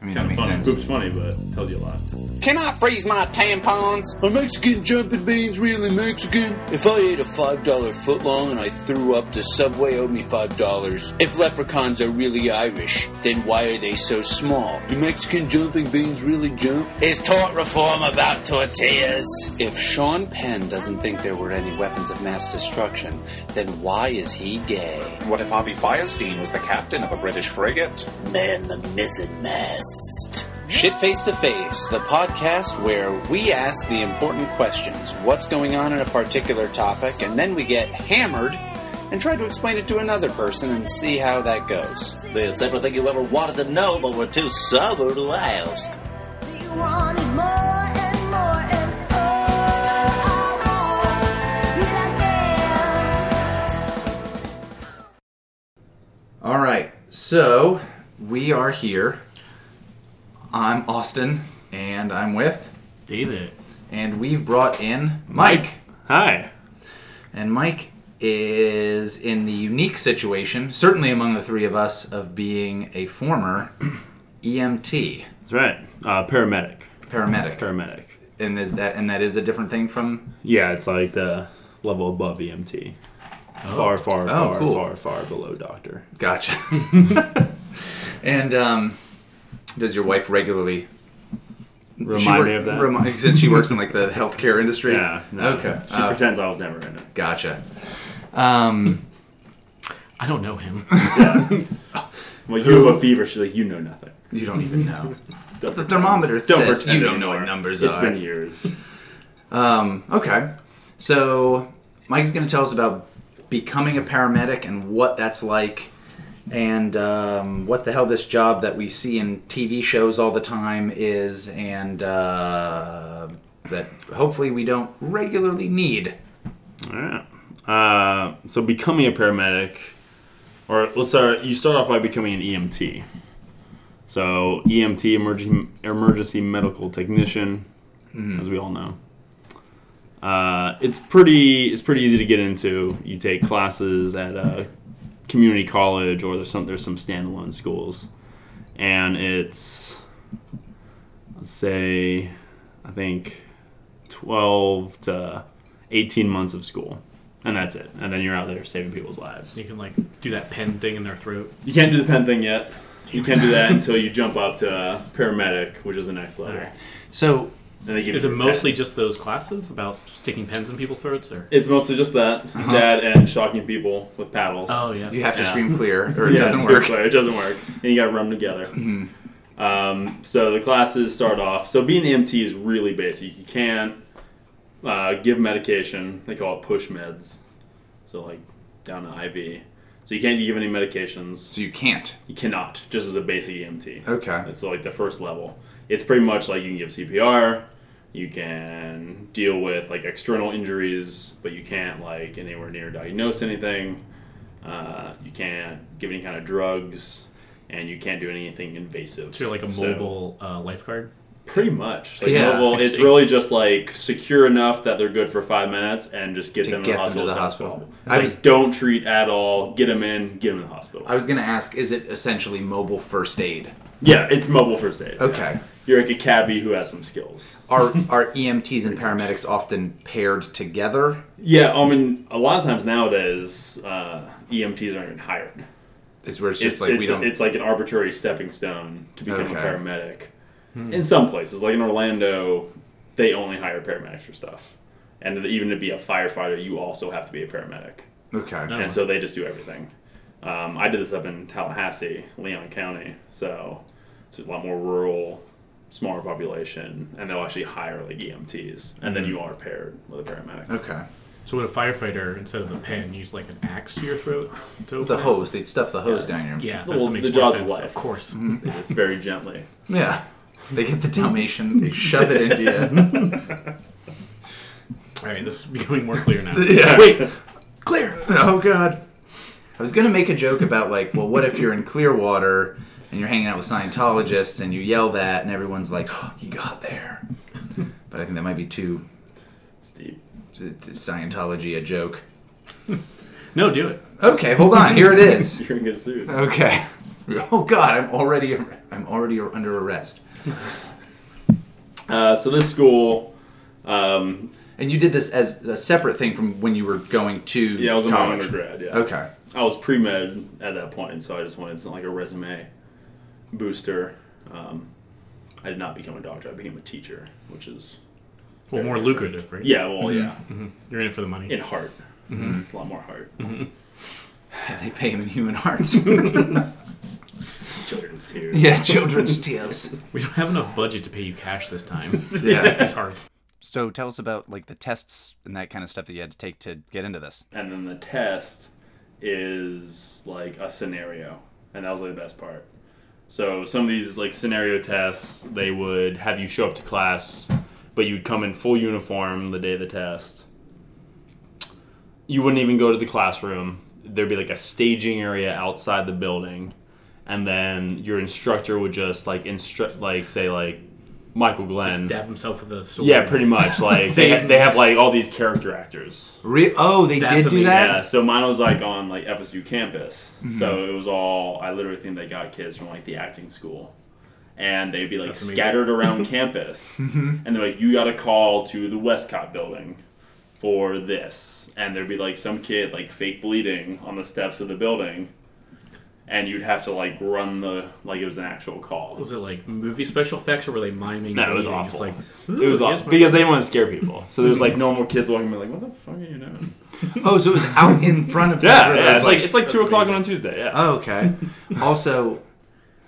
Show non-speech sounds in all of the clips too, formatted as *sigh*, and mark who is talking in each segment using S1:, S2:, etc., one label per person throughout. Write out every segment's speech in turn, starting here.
S1: I mean,
S2: Kind
S1: that
S2: of
S1: makes
S2: funny.
S1: sense.
S2: Poop's funny, but tells you a lot.
S3: Can I freeze my tampons?
S4: Are Mexican jumping beans really Mexican? If I ate a $5 footlong and I threw up, the Subway owed me $5. If leprechauns are really Irish, then why are they so small? Do Mexican jumping beans really jump?
S3: Is tort reform about tortillas?
S4: If Sean Penn doesn't think there were any weapons of mass destruction, then why is he gay?
S5: What if Harvey Fierstein was the captain of a British frigate?
S4: Man the missing mast. Shit Face to Face, the podcast where we ask the important questions. What's going on in a particular topic, and then we get hammered and try to explain it to another person and see how that goes.
S6: It's everything you ever wanted to know, but were too sober to ask.
S7: You wanted more and more and I want you like
S1: All right, so we are here. I'm Austin, and I'm with,
S2: David.
S1: and we've brought in Mike.
S2: Hi.
S1: And Mike is in the unique situation, certainly among the three of us, of being a former *clears throat* EMT,
S2: That's right. Uh, paramedic.
S1: paramedic.
S2: Paramedic.
S1: and is that and that is a different thing from
S2: Yeah, it's like the level above EMT. Far, far,
S1: Oh,
S2: far,
S1: cool.
S2: far, far below doctor.
S1: Gotcha. *laughs* and um, does your wife regularly
S2: Remind
S1: she work-
S2: me of that.
S1: remi- since she works in like the healthcare industry?
S2: yeah. No,
S1: Okay.
S2: She
S1: Uh,
S2: pretends I was never in it.
S1: Gotcha. Um, *laughs*
S8: I don't know him. *laughs*
S2: Well, you have a fever. She's like, you know nothing.
S1: you don't even know. *laughs*
S2: Don't
S1: the thermometer
S2: Don't
S1: says you don't know what numbers
S2: It's
S1: are.
S2: It's been years.
S1: Um, okay. So Mike's going to tell us about becoming a paramedic and what that's like, and um, what the hell this job that we see in TV shows all the time is, and uh, that hopefully we don't regularly need.
S2: All right. Uh, so becoming a paramedic, or let's start. You start off by becoming an EMT. So EMT, emergency emergency medical technician, as we all know. Uh, it's pretty. It's pretty easy to get into. You take classes at a community college, or there's some there's some standalone schools, and it's let's say, I think, twelve to 18 months of school. And that's it. And then you're out there saving people's lives.
S8: You can like do that pen thing in their throat.
S2: you can't do the pen thing yet. You can't. do that *laughs* until you jump up to paramedic which is the next level.
S8: Alright.
S1: So
S2: then they give
S8: Is
S2: you
S8: it mostly
S2: pen.
S8: just those classes about sticking pens in people's throats, or?
S2: it's mostly just that
S1: Uh-huh.
S2: that and shocking people with paddles
S8: Oh yeah.
S1: you have to
S2: Yeah.
S1: scream clear, or it *laughs*
S2: Yeah,
S1: doesn't
S2: it's
S1: work.
S2: clear. it doesn't work and you gotta run them together
S1: Mm-hmm.
S2: um, so the classes start off so being an EMT is really basic you can't uh, give medication they call it push meds so like down to IV so you can't give any medications
S1: So you can't.
S2: You cannot, just as a basic EMT.
S1: Okay.
S2: It's like the first level. It's pretty much like you can give CPR, you can deal with like external injuries, but you can't like anywhere near diagnose anything. Uh, you can't give any kind of drugs, and you can't do anything invasive.
S8: So you're like a
S2: So,
S8: mobile uh, lifeguard.
S2: pretty much. Like
S1: Yeah,
S2: mobile, it's really just like secure enough that they're good for five minutes, and just get
S1: To
S2: them
S1: get
S2: to the
S1: them to
S2: hospital.
S1: the
S2: as fast as
S1: hospital. I
S2: It's
S1: was-
S2: like, don't treat at all. Get them in. Get them to the hospital.
S1: I was going to ask, is it essentially mobile first aid?
S2: yeah, it's mobile first aid. yeah.
S1: Okay.
S2: You're like a cabbie who has some skills.
S1: Are are EMTs and paramedics often paired together?
S2: Yeah, I mean, a lot of times nowadays, uh, EMTs aren't even hired.
S1: Is where it's
S2: It's
S1: just like
S2: it's,
S1: we don't.
S2: it's like an arbitrary stepping stone to become
S1: Okay.
S2: a paramedic. In some places, like in Orlando, they only hire paramedics for stuff. And even to be a firefighter, you also have to be a paramedic.
S1: okay.
S8: No.
S2: And so they just do everything. Um, I did this up in Tallahassee, Leon County, so it's a lot more rural, smaller population, and they'll actually hire like EMTs, and then mm-hmm. you are paired with a paramedic.
S1: Okay.
S8: So would a firefighter instead of the pen use like an axe to your throat? To
S1: The
S8: it?
S1: hose. They'd stuff the hose down your.
S8: Yeah,
S2: Well,
S8: that makes
S2: the
S8: more
S2: jaws of
S8: sense.
S2: life.
S8: Of course. *laughs*
S2: They just very gently.
S1: Yeah. They get the Dalmatian. They shove it into you. *laughs*
S8: All right, this is becoming more clear now. *laughs*
S1: yeah. Wait. Clear. Oh God. I was gonna make a joke about like, well, what if you're in Clearwater and you're hanging out with Scientologists and you yell that and everyone's like, oh, "You got there," *laughs* but I think that might be too
S2: It's deep.
S1: Scientology a joke. *laughs*
S8: No, do it.
S1: Okay, hold on. Here it is. *laughs*
S2: You're in good suit.
S1: Okay. Oh God, I'm already I'm already under arrest.
S2: Uh, so this school, um,
S1: And you did this as a separate thing from when you were going to
S2: yeah, I was in my
S1: college.
S2: undergrad. Yeah.
S1: Okay.
S2: I was pre med at that point, so I just wanted something like a resume booster. Um, I did not become a doctor. I became a teacher, which is
S8: Well, more lucrative, right?
S2: yeah, well, mm-hmm. yeah, mm-hmm.
S8: You're in it for the money.
S2: in heart. Mm-hmm. It's a lot more heart.
S1: Yeah, they pay him in human hearts. *laughs*
S2: Children's tears.
S1: yeah, children's tears.
S8: We don't have enough budget to pay you cash this time. *laughs* *laughs*
S1: Yeah.
S8: These hearts.
S1: So tell us about like the tests and that kind of stuff that you had to take to get into this.
S2: and then the test is like a scenario and that was like the best part so some of these like scenario tests they would have you show up to class but you'd come in full uniform the day of the test. You wouldn't even go to the classroom. There'd be like a staging area outside the building and then your instructor would just like instruct like say like michael
S8: Just
S2: glenn
S8: stab himself with a sword.
S2: yeah pretty much *laughs* like they,
S8: Save
S2: have, they have like all these character actors
S1: Re- oh, they
S8: That's
S1: did do that.
S2: yeah, so mine was like on like FSU campus.
S8: Mm-hmm.
S2: So it was all I literally think they got kids from like the acting school. And they'd be like
S8: That's amazing.
S2: scattered around *laughs* campus. And they're like, You got a call to the Westcott building for this. And there'd be like some kid like fake bleeding on the steps of the building. And you'd have to like run the like it was an actual call.
S8: Was it like movie special effects or were they miming?
S2: No, it was
S8: bleeding?
S2: awful.
S8: It's like
S2: it was
S8: "Ooh,
S2: awful because they didn't want to scare people. So there's like normal kids walking by like, What the fuck are you doing? *laughs*
S1: Oh, so it was out in front of
S2: Yeah,
S1: them.
S2: yeah, it's like,
S1: like
S2: it's like two
S8: That's
S2: o'clock
S8: amazing.
S2: on Tuesday, yeah.
S1: oh, okay. also,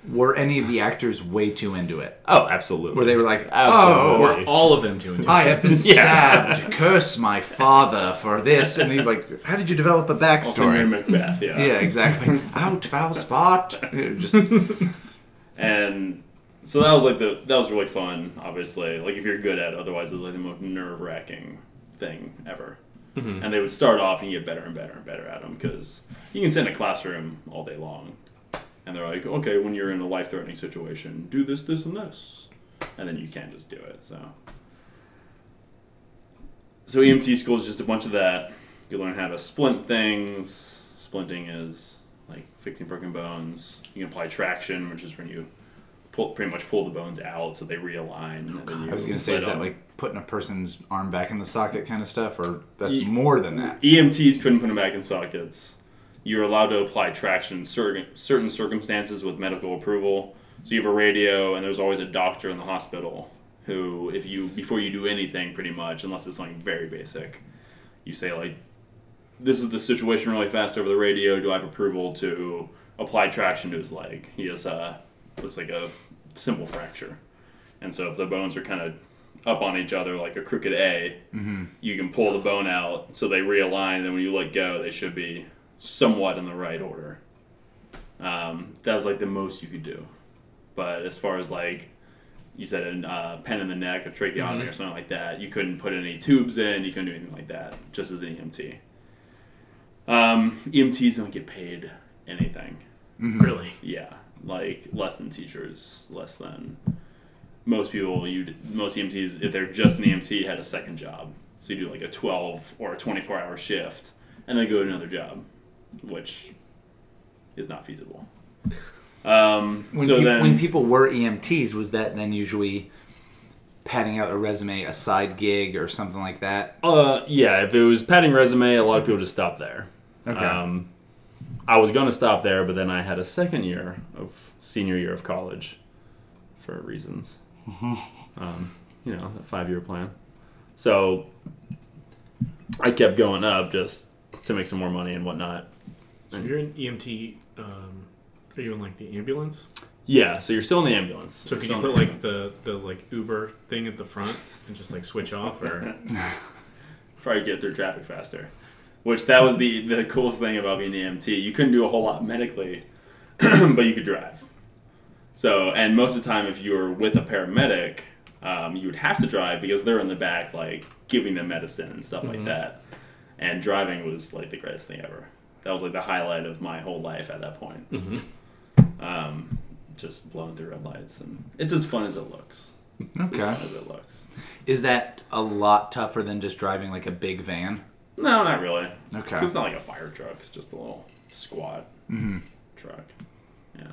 S1: were any of the actors way too into it?
S2: Oh, absolutely.
S1: Where they were like, oh,
S2: Absolutely.
S1: "Oh,
S8: Or all of them too into it.
S1: I have been *laughs* stabbed. Curse my father for this." And he's like, "How did you develop a
S2: Also Mary
S1: backstory?"
S2: Macbeth, yeah.
S1: Yeah, exactly. *laughs* Out foul spot. Just *laughs*
S2: And so that was like the that was really fun. Obviously, like if you're good at, it, otherwise it's like the most nerve wracking thing ever. Mm-hmm. And they would start off and you get better and better and better at them because you can sit in a classroom all day long, and they're like, okay, when you're in a life threatening situation, do this, this, and this, and then you can't just do it. So. So EMT school is just a bunch of that. You learn how to splint things. Splinting is like fixing broken bones. You can apply traction, which is when you pull, pretty much pull the bones out so they realign. and then
S1: I was gonna say, is that like putting a person's arm back in the socket kind of stuff, or that's
S2: Ye-
S1: more than that?
S2: EMTs couldn't put them back in sockets. You're allowed to apply traction in certain certain circumstances with medical approval. So you have a radio, and there's always a doctor in the hospital who, if you before you do anything, pretty much, unless it's something very basic, you say like, "This is the situation really fast over the radio. Do I have approval to apply traction to his leg?" He has uh, looks like a simple fracture, and so if the bones are kind of up on each other like a crooked A, you can pull the bone out so they realign. And then when you let go, they should be somewhat in the right order. Um, that was like the most you could do. But as far as like you said, a uh, pen in the neck, a tracheotomy, or something like that, you couldn't put any tubes in. You couldn't do anything like that. Just as an EMT. Um, EMTs don't get paid anything.
S8: Really?
S2: Yeah, like less than teachers, less than most people. You most EMTs, if they're just an EMT, had a second job. So you do like a twelve or a twenty-four hour shift, and then go to another job, which is not feasible. *laughs* Um,
S1: When,
S2: so
S1: peop-
S2: then,
S1: when people were EMTs, was that then usually padding out a resume, a side gig, or something like that?
S2: Uh, yeah, if it was padding resume, a lot of people just stop there.
S1: Okay.
S2: Um, I was going to stop there, but then I had a second year of senior year of college for reasons. *laughs* Um, you know, the five year plan. So I kept going up just to make some more money and whatnot.
S8: So you're an EMT. Um, are you in like the ambulance?
S2: Yeah, so you're still in the ambulance.
S8: So could you put like the the like Uber thing at the front and just like switch off or? *laughs*
S2: probably get through traffic faster. Which that was the the coolest thing about being an EMT. You couldn't do a whole lot medically, *clears throat* but you could drive. So, and most of the time, if you were with a paramedic, um, you would have to drive because they're in the back, like giving them medicine and stuff like that. And driving was like the greatest thing ever. That was like the highlight of my whole life at that point. Um, just blowing through red lights, and it's as fun as it looks. As
S1: Okay.
S2: fun as it looks.
S1: Is that a lot tougher than just driving like a big van?
S2: No, not really.
S1: Okay.
S2: It's not like a fire truck. It's just a little squat truck. Yeah.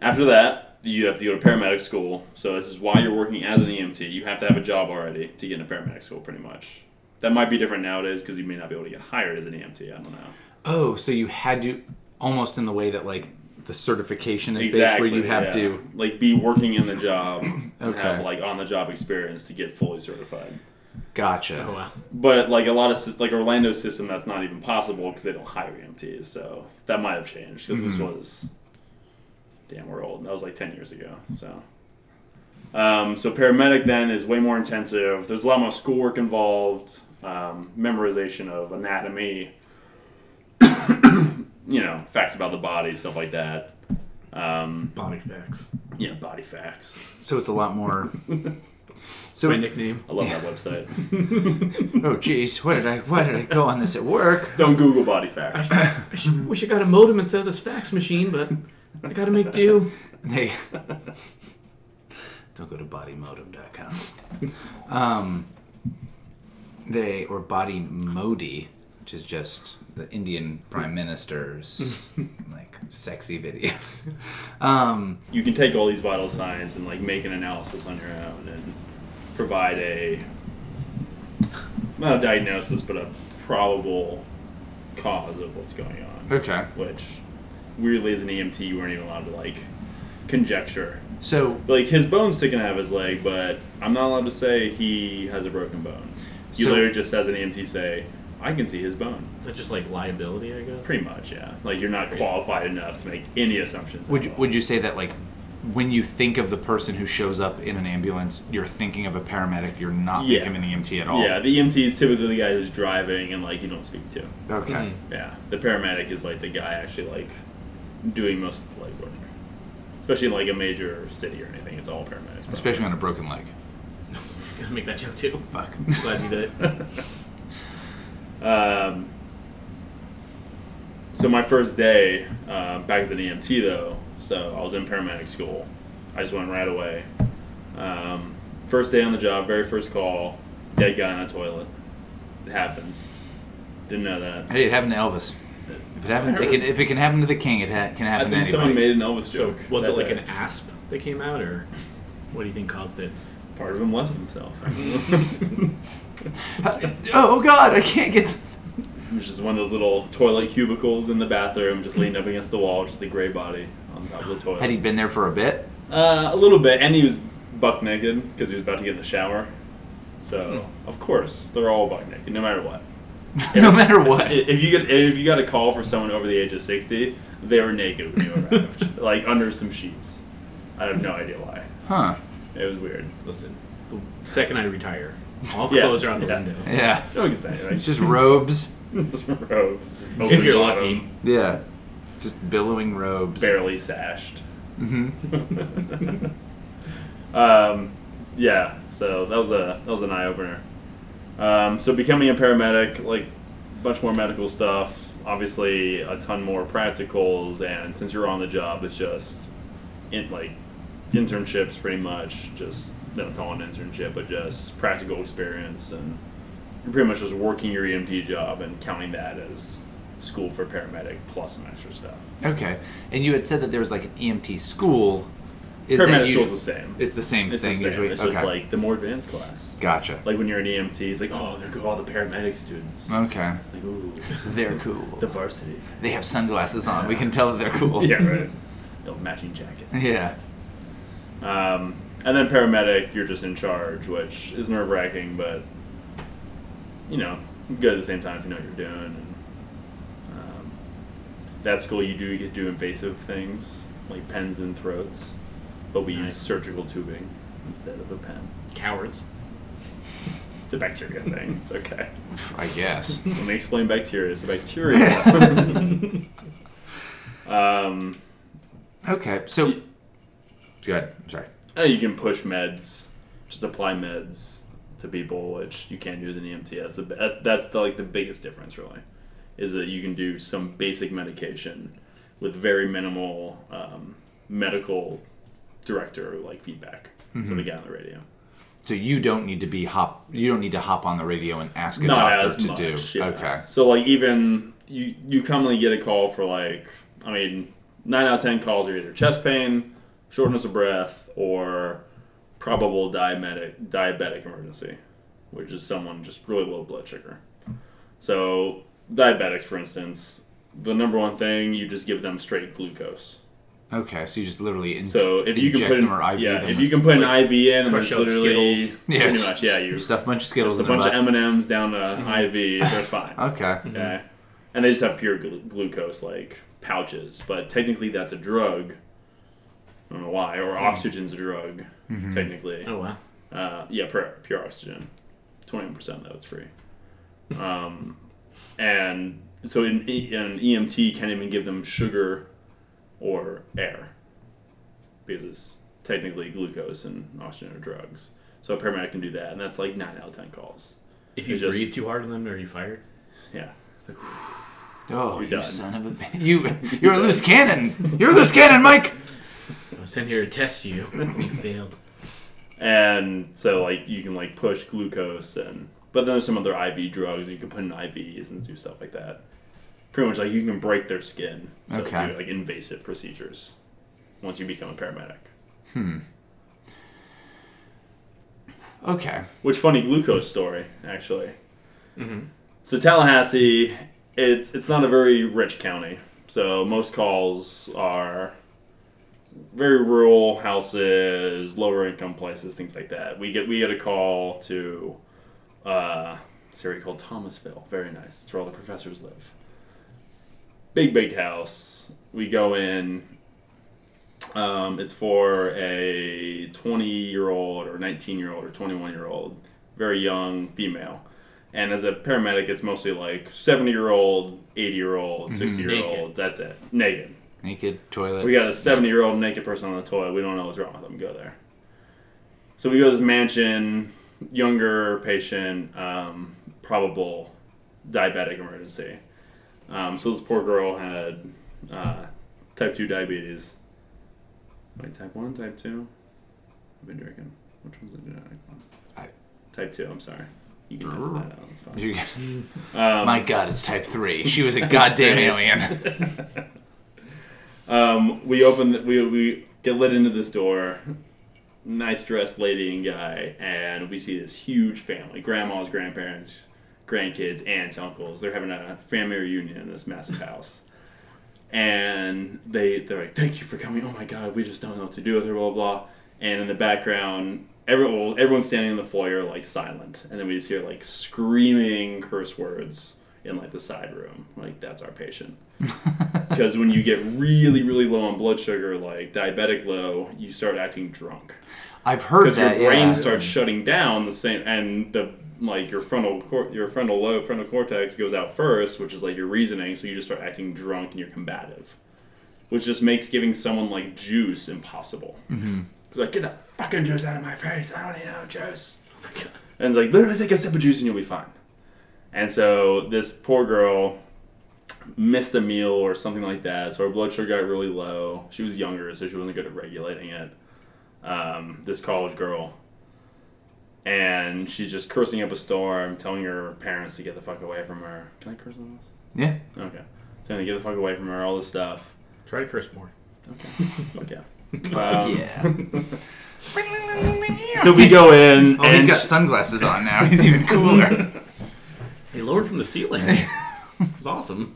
S2: After that, you have to go to paramedic school. So this is why you're working as an EMT. You have to have a job already to get into paramedic school, pretty much. That might be different nowadays because you may not be able to get hired as an EMT. I don't know.
S1: Oh, so you had to almost in the way that like the certification is based where you have
S2: yeah.
S1: to.
S2: like be working in the job *clears throat* and
S1: Okay.
S2: have like on the job experience to get fully certified.
S1: Gotcha.
S8: Oh wow.
S2: But like a lot of like Orlando's system, that's not even possible because they don't hire EMTs. So that might have changed because this was damn we're old. That was like ten years ago. So. Um, so paramedic then is way more intensive. There's a lot more schoolwork involved, um, memorization of anatomy, *coughs* you know, facts about the body, stuff like that. Um,
S8: Body facts.
S2: yeah, body facts.
S1: So it's a lot more. *laughs* So
S8: My nickname.
S2: I love that website. *laughs*
S1: oh jeez, why did I why did I go on this at work?
S2: Don't Google body
S8: I,
S2: facts.
S8: I sh- wish I got a modem instead of this fax machine, but I gotta make do. *laughs*
S1: They don't go to bodymodem.com. Um, they or body modi, which is just the Indian prime minister's *laughs* like sexy videos. *laughs* Um,
S2: you can take all these vital signs and like make an analysis on your own and provide a not a diagnosis but a probable cause of what's going on.
S1: okay.
S2: Which weirdly as an EMT you weren't even allowed to like conjecture.
S1: So
S2: Like his bone's sticking out of his leg, but I'm not allowed to say he has a broken bone. You
S1: So-
S2: literally just as an EMT say, I can see his bone.
S8: Is that just like liability? I guess.
S2: Pretty much, yeah. Like you're not qualified enough to make any assumptions.
S1: would you, would you say that like when you think of the person who shows up in an ambulance, you're thinking of a paramedic. You're not
S2: Yeah.
S1: thinking of an EMT at all.
S2: Yeah, the EMT is typically the guy who's driving and like you don't speak to.
S1: Okay.
S8: Mhm.
S2: Yeah, the paramedic is like the guy actually like doing most of the legwork, especially in like a major city or anything. It's all paramedics. probably.
S1: Especially on a broken leg.
S8: Gotta make that joke too.
S1: Fuck.
S8: I'm Glad you did it. *laughs*
S2: Um, so my first day uh, back as an EMT though, so I was in paramedic school. I just went right away. Um, first day on the job, very first call, dead guy in a toilet. It happens. Didn't know that.
S1: Hey, it happened to Elvis. If it happened, it can, if it can happen to the king, it ha- can
S2: I
S1: happen
S2: think
S1: to
S2: someone made an Elvis
S8: So
S2: joke.
S8: was it like
S2: day.
S8: an asp that came out, or what do you think caused it?
S2: Part of him left himself? *laughs* *laughs*
S1: oh God, I can't get.
S2: It was just one of those little toilet cubicles in the bathroom, just leaned up against the wall, just a gray body on top of the toilet.
S1: Had he been there for a bit?
S2: Uh, a little bit, and he was buck naked because he was about to get in the shower. So of course they're all buck naked, no matter what. *laughs*
S1: no matter what.
S2: If you get if you got a call for someone over the age of sixty, they were naked when you arrived, like under some sheets. I have no idea why.
S1: Huh.
S2: It was weird.
S8: Listen, the second I retire, all
S2: Yeah,
S8: clothes are out the
S2: yeah.
S8: window.
S1: Yeah.
S2: No one can say it.
S1: It's just robes. *laughs*
S2: Just robes, just
S8: If you're
S2: bottom,
S8: lucky.
S1: Yeah. Just billowing robes.
S2: barely sashed.
S1: Mm-hmm. *laughs*
S2: um, yeah, so that was a that was an eye opener. Um, so becoming a paramedic, like a bunch more medical stuff, obviously a ton more practicals, and since you're on the job, it's just in like internships, pretty much. Just they don't call it an internship, but just practical experience, and you're pretty much just working your EMT job and counting that as school for paramedic plus some extra stuff.
S1: Okay. And you had said that there was like an EMT school. Is
S2: Paramedic
S1: that
S2: school's the same.
S1: It's the same
S2: It's
S1: thing
S2: the same.
S1: usually.
S2: It's
S1: okay.
S2: just like the more advanced class.
S1: Gotcha.
S2: Like when you're an EMT, it's like, oh, there go all the paramedic students.
S1: Okay.
S2: Like, ooh, *laughs*
S1: They're cool.
S2: the varsity.
S1: They have sunglasses on. We can tell that they're cool.
S2: yeah, right. *laughs* Matching jackets.
S1: Yeah.
S2: Um, and then paramedic, you're just in charge, which is nerve wracking, but you know, good at the same time if you know what you're doing. And, um, that school, you do get to do invasive things like pens and throats, but we use surgical tubing instead of a pen.
S8: Cowards.
S2: It's a bacteria thing. It's okay. *laughs*
S1: I guess.
S2: Let me explain bacteria. So bacteria. *laughs* *laughs* um,
S1: Okay. So. Go ahead. I'm sorry.
S2: uh, you can push meds, just apply meds to people, which you can't do as an EMT. That's the that's the like the biggest difference, really, is that you can do some basic medication with very minimal um, medical director like feedback to the guy on the radio.
S1: So you don't need to be hop. You don't need to hop on the radio and ask a
S2: Not
S1: doctor to
S2: much.
S1: do.
S2: yeah.
S1: Okay.
S2: So like even you you commonly get a call for like I mean nine out of ten calls are either chest pain, shortness of breath, or probable diabetic diabetic emergency, which is someone just really low blood sugar. So diabetics, for instance, the number one thing you just give them straight glucose.
S1: Okay, so you just literally in-
S2: So if you can
S1: inject
S2: put in,
S1: them or IV
S2: yeah,
S1: them.
S2: if you can put an IV in, and
S8: crush
S2: it's
S8: out
S2: literally
S8: Skittles. *laughs*
S1: yeah,
S2: pretty
S1: just-
S2: much yeah, you
S1: stuff a bunch of Skittles
S2: just a bunch
S1: the
S2: of. M and M's down to mm-hmm. IV, they're fine.
S1: Okay. Mm-hmm.
S2: Okay, and they just have pure glu- glucose like pouches, but technically that's a drug. I don't know why, or oxygen's a drug. Technically,
S8: Oh wow.
S2: uh, yeah, pure, pure oxygen, twenty one percent though it's free. Um, and so in, in an EMT can't even give them sugar or air because it's technically glucose and oxygen are drugs. So a paramedic can do that, and that's like nine out of ten calls.
S8: If you
S2: It's just-
S8: breathe too hard on them, are you fired?
S2: Yeah.
S1: Oh,
S2: You're
S1: you
S2: done.
S1: son of a b- *laughs* you! You're a loose cannon. You're a loose cannon, Mike.
S8: I was sent here to test you. *laughs* you failed.
S2: and so like you can like push glucose and but then there's some other IV drugs you can put in IVs and do stuff like that. Pretty much like you can break their skin. So
S1: Okay.
S2: do like invasive procedures once you become a paramedic. Hmm.
S1: Okay.
S2: Which funny glucose story actually. So Tallahassee, it's it's not a very rich county. So most calls are very rural houses, lower income places, things like that. We get we get a call to uh, this area called Thomasville. Very nice. It's where all the professors live. Big big house. We go in. Um, it's for a 20 year old or 19 year old or 21 year old, very young female. And as a paramedic, it's mostly like 70 year old, 80 year old, 60 year old. That's it. Naked.
S1: Naked toilet.
S2: We got a 70 year old naked person on the toilet. We don't know what's wrong with them. Go there. So we go to this mansion, younger patient, um, probable diabetic emergency. Um, so this poor girl had uh, type 2 diabetes. Wait, type 1, type 2? I've been drinking. Which one's the genetic one?
S1: I-
S2: Type 2, I'm sorry. You can edit that out. That's fine.
S1: You-
S2: Um,
S1: My God, it's type three. She was a goddamn alien. *laughs*
S2: Um, we open, the, we, we get lit into this door. Nice dressed lady and guy, and we see this huge family grandmas, grandparents, grandkids, aunts, uncles. They're having a family reunion in this massive house. And they, they're like, Thank you for coming. Oh my God, we just don't know what to do with her, blah, blah, blah. And in the background, everyone, everyone's standing in the foyer, like silent. And then we just hear like screaming curse words in like the side room. Like, that's our patient *laughs* because when you get really really low on blood sugar like diabetic low you start acting drunk
S1: I've heard that.
S2: because your brain
S1: yeah.
S2: starts shutting down the same and the like your frontal cor- your frontal lobe frontal cortex goes out first which is like your reasoning so you just start acting drunk and you're combative which just makes giving someone like juice impossible mm-hmm. it's like get that fucking juice out of my face i don't need no juice and it's like literally take a sip of juice and you'll be fine and so this poor girl missed a meal or something like that, so her blood sugar got really low. She was younger, so she wasn't good at regulating it. Um, this college girl, and she's just cursing up a storm, telling her parents to get the fuck away from her. Can I curse on this?
S1: Yeah.
S2: Okay, telling her to get the fuck away from her, all this stuff.
S8: Try to curse more.
S2: Okay. *laughs* Um,
S1: yeah. *laughs*
S2: So we go in,
S1: Oh,
S2: and
S1: he's got
S2: she-
S1: sunglasses on now. He's even cooler. *laughs*
S8: They lowered from the ceiling. *laughs* It's awesome.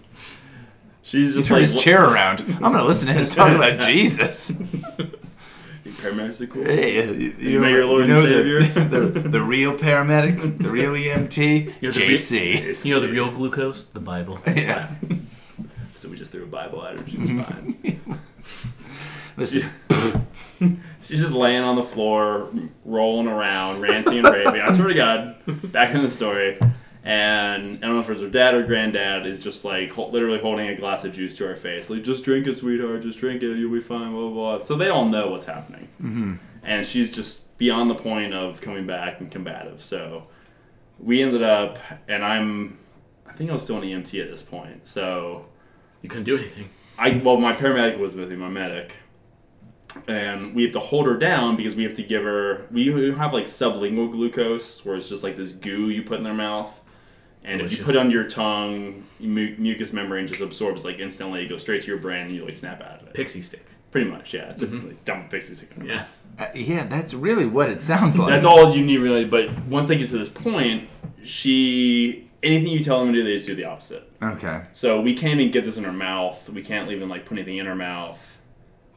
S2: she's
S1: He
S2: just
S1: turned
S2: like
S1: his chair around. I'm gonna listen to him talk about *laughs* Jesus.
S2: paramedics cool.
S1: Hey, you, you,
S2: met your Lord and
S1: know
S2: Savior?
S1: The, *laughs* the, the real paramedic, the real EMT,
S8: You're the
S1: JC.
S8: You know the real glucose? The Bible.
S1: Yeah.
S2: So we just threw a Bible at her. Mm-hmm. She was fine.
S1: Listen,
S2: She's just laying on the floor, rolling around, ranting and raving. I swear to God, back in the story. And I don't know if it was her dad or granddad is just like ho- literally holding a glass of juice to her face, like just drink it, sweetheart, just drink it, you'll be fine, blah blah. blah. So they all know what's happening, mm-hmm. and she's just beyond the point of coming back and combative. So we ended up, and I'm, I think I was still an EMT at this point. So
S8: You couldn't do anything.
S2: I well, my paramedic was with me, my medic, and we have to hold her down because we have to give her. We have like sublingual glucose, where it's just like this goo you put in their mouth, and if you put
S8: Delicious.
S2: it on your tongue, mu- mucous membrane just absorbs like instantly. It goes straight to your brain, and you like snap out of it.
S8: Pixie stick.
S2: Pretty much, yeah. It's a like, dumb pixie stick.
S8: Yeah.
S1: Uh, yeah, that's really what it sounds like.
S2: That's all you need really. But once they get to this point, she anything you tell them to do, they just do the opposite.
S1: Okay.
S2: So we can't even get this in her mouth. We can't even like put anything in her mouth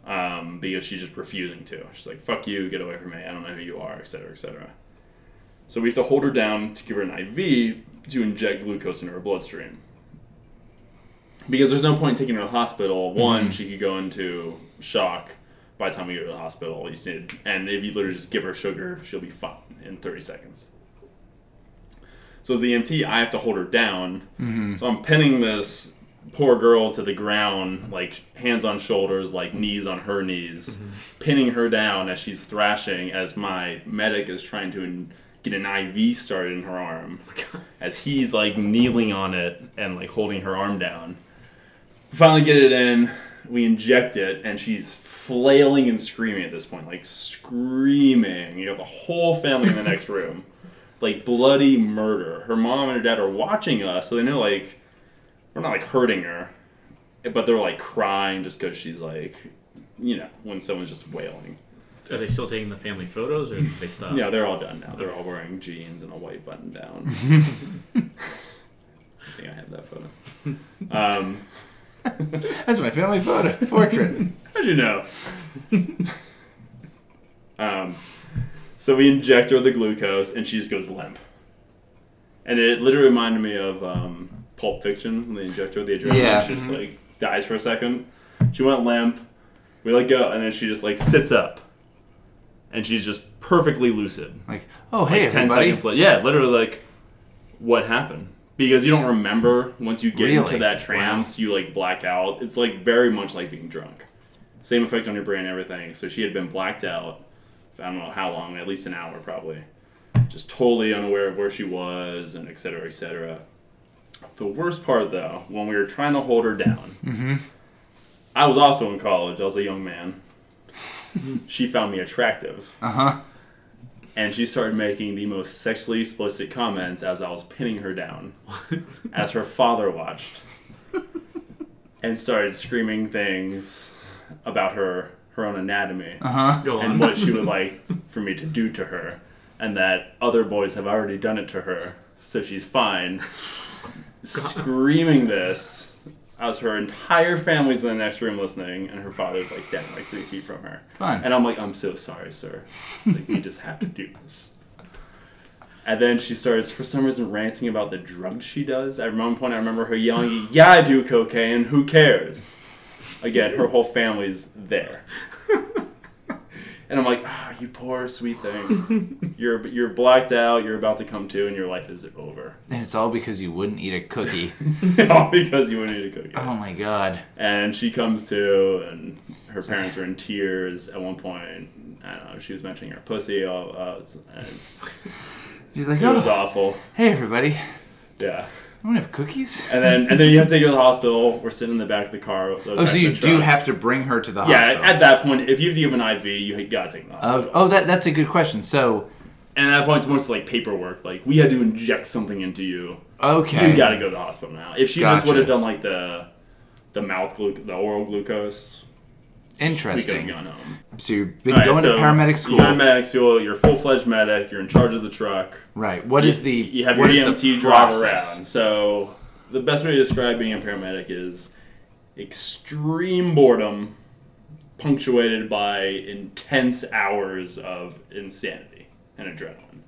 S2: um, because she's just refusing to. She's like, "Fuck you, get away from me. I don't know who you are," etc., etc. So we have to hold her down to give her an IV to inject glucose into her bloodstream. Because there's no point in taking her to the hospital. Mm-hmm. One, she could go into shock by the time we go to the hospital. You need, and if you literally just give her sugar, she'll be fine in 30 seconds. So as the EMT, I have to hold her down. Mm-hmm. So I'm pinning this poor girl to the ground, like hands on shoulders, like knees on her knees, mm-hmm. pinning her down as she's thrashing. As my medic is trying to in- get an IV started in her arm, oh as he's like kneeling on it and like holding her arm down. Finally, get it in. We inject it, and she's flailing and screaming at this point, like screaming. You have the whole family in the next *laughs* room like bloody murder. Her mom and her dad are watching us, so they know like we're not like hurting her, but they're like crying just because she's like, you know, when someone's just wailing.
S8: Are they still taking the family photos, or they stop?
S2: Yeah, they're all done now. They're all wearing jeans and a white button down. *laughs* I think I have that photo. Um, *laughs*
S1: That's my family photo portrait. *laughs*
S2: How'd you know? um, so we inject her with the glucose, and she just goes limp. And it literally reminded me of um, Pulp Fiction when they inject her with the adrenaline.
S1: Yeah.
S2: She just like dies for a second. She went limp. We let go, and then she just like sits up, and she's just perfectly lucid.
S1: like, oh hey
S2: Like, ten
S1: everybody.
S2: seconds later, yeah, literally like, what happened? Because you don't remember once you get into that trance, you like black out. It's like very much like being drunk. Same effect on your brain, everything. So she had been blacked out. I don't know how long, at least an hour probably. Just totally unaware of where she was, and et cetera, et cetera. The worst part, though, when we were trying to hold her down, mm-hmm. I was also in college. I was a young man. She found me attractive
S1: Uh huh.
S2: and she started making the most sexually explicit comments as I was pinning her down, as her father watched, and started screaming things about her her own anatomy
S1: Uh huh.
S2: And what she would like for me to do to her, and that other boys have already done it to her, so she's fine. *laughs* Screaming this. As her entire family's in the next room listening, and her father's like standing like three feet from her.
S1: Fun.
S2: And I'm like, I'm so sorry, sir. Like, we just have to do this. And then she starts, for some reason, ranting about the drugs she does. At one point, I remember her yelling, Yeah, I do cocaine. Who cares? Again, her whole family's there. And I'm like, ah, you poor sweet thing. You're you're blacked out. You're about to come to, and your life is over.
S1: And it's all because you wouldn't eat a cookie. *laughs*
S2: All because you wouldn't eat a cookie.
S1: oh my god.
S2: And she comes to, and her parents are in tears. At one point, I don't know. She was mentioning her pussy. All, uh, it's, and it's,
S1: She's like,
S2: it was
S1: oh,
S2: awful.
S1: hey everybody.
S2: Yeah.
S1: I want to have cookies.
S2: And then and then you have to take her to the hospital. We're sitting in the back of the car. the
S1: Oh, so you do have to bring her to the
S2: Yeah,
S1: hospital.
S2: Yeah, at that point, if you have to give an IV, you gotta take the
S1: Oh,
S2: hospital.
S1: oh, that that's a good question. So,
S2: And at that point, it's mostly like paperwork. Like we had to inject something into you.
S1: okay.
S2: You got to go to the hospital now. If she just would have done like the the mouth glu- the oral glucose, we could have
S1: Interesting.
S2: gone home.
S1: So you've been
S2: All right,
S1: going
S2: so
S1: to paramedic school.
S2: You go to medic school. You're a full fledged medic. You're in charge of the truck.
S1: right. What
S2: you,
S1: is the
S2: you have your EMT drive around. So the best way to describe being a paramedic is extreme boredom, punctuated by intense hours of insanity and adrenaline.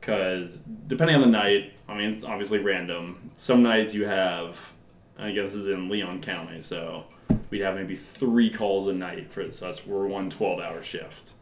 S2: Because depending on the night, I mean, it's obviously random. Some nights you have, I guess this is in Leon County, so we'd have maybe three calls a night for this. That's we're one 12 hour shift.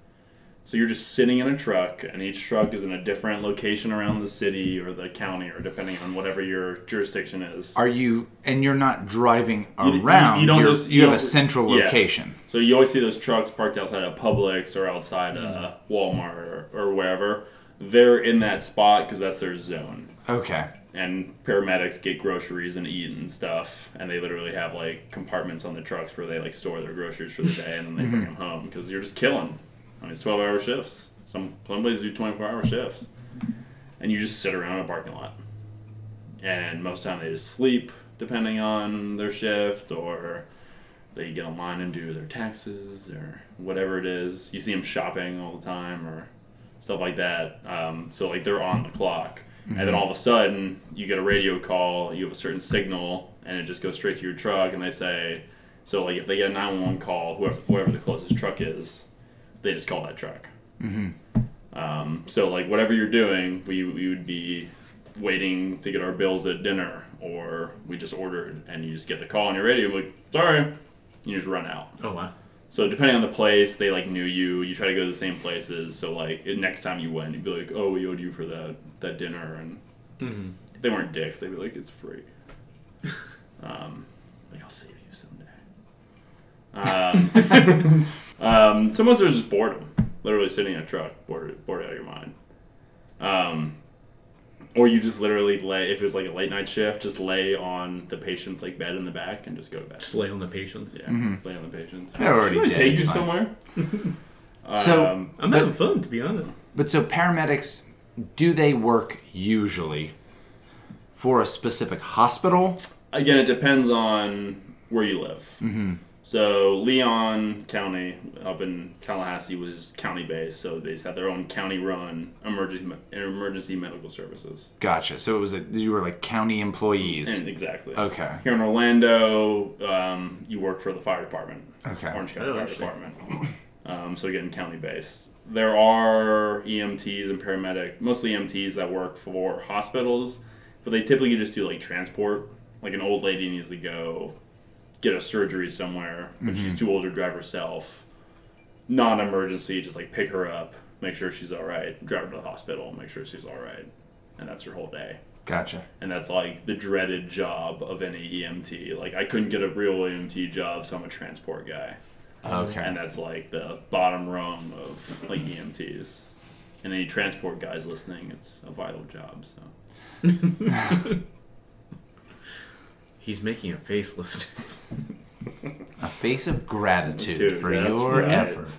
S2: So you're just sitting in a truck, and each truck is in a different location around the city or the county, or depending on whatever your jurisdiction is.
S1: Are you and you're not driving
S2: You- you-
S1: around?
S2: you don't
S1: you're-
S2: just-
S1: you,
S2: you
S1: have a
S2: don't-
S1: central
S2: yeah.
S1: location.
S2: So you always see those trucks parked outside of Publix or outside
S1: Mm-hmm.
S2: uh, Walmart or, or wherever. They're in that spot because that's their zone.
S1: Okay.
S2: And paramedics get groceries and eat and stuff, and they literally have like compartments on the trucks where they like store their groceries for the day and then they
S1: Mm-hmm.
S2: bring them home because you're just killing. I mean, it's 12 hour shifts. Some some places do 24 hour shifts, and you just sit around in a parking lot. And most of the time they just sleep, depending on their shift, or they get online and do their taxes or whatever it is. You see them shopping all the time or stuff like that. Um, so like they're on the clock, and then all of a sudden you get a radio call. You have a certain signal, and it just goes straight to your truck, and they say. So like if they get a nine one one call, whoever whoever the closest truck is, they just call that truck. Um, so like whatever you're doing, we, we would be waiting to get our bills at dinner, or we just ordered and you just get the call on your radio, like sorry, and you just run out.
S8: Oh wow.
S2: So depending on the place, they like knew you. You try to go to the same places. So like next time you went, you'd be like, oh, we owed you for that that dinner, and if they weren't dicks, they'd be like, it's free. *laughs* um, like I'll save you someday. Um, *laughs* um, so most of it was just boredom. Literally sitting in a truck, bored, bored out of your mind. Um, or you just literally lay, if it was like a late night shift, just lay on the patient's like bed in the back and just go to bed.
S8: Just lay on the patients.
S2: Yeah, lay on the patients.
S1: They're already
S2: Should I take
S1: it's
S2: you
S1: fine.
S2: somewhere. *laughs*
S1: So-
S2: um,
S8: I'm
S1: But-
S8: having fun, to be honest.
S1: But so paramedics, do they work usually for a specific hospital?
S2: again, it depends on where you live. Mm-hmm. So Leon County up in Tallahassee was county based, so they just had their own county-run emergency emergency medical services.
S1: Gotcha. So it was a, you were like county employees.
S2: And exactly.
S1: Okay.
S2: Here in Orlando, um, you work for the fire department.
S1: Okay.
S2: Orange County
S8: Oh,
S2: Fire. Department. Um, so again, county based. There are EMTs and paramedic, mostly EMTs that work for hospitals, but they typically just do like transport. Like an old lady needs to go get a surgery somewhere, but she's mm-hmm. too old to drive herself. Non-emergency, just like pick her up, make sure she's all right, drive her to the hospital, make sure she's all right, and that's her whole day
S1: Gotcha.
S2: and that's like the dreaded job of any EMT. Like I couldn't get a real EMT job, so I'm a transport guy,
S1: Okay.
S2: and that's like the bottom rung of like EMTs. And any transport guys listening, it's a vital job. So *laughs* *laughs*
S8: He's making a face, listeners.
S1: a face of gratitude
S2: Dude,
S1: for your
S2: right.
S1: effort.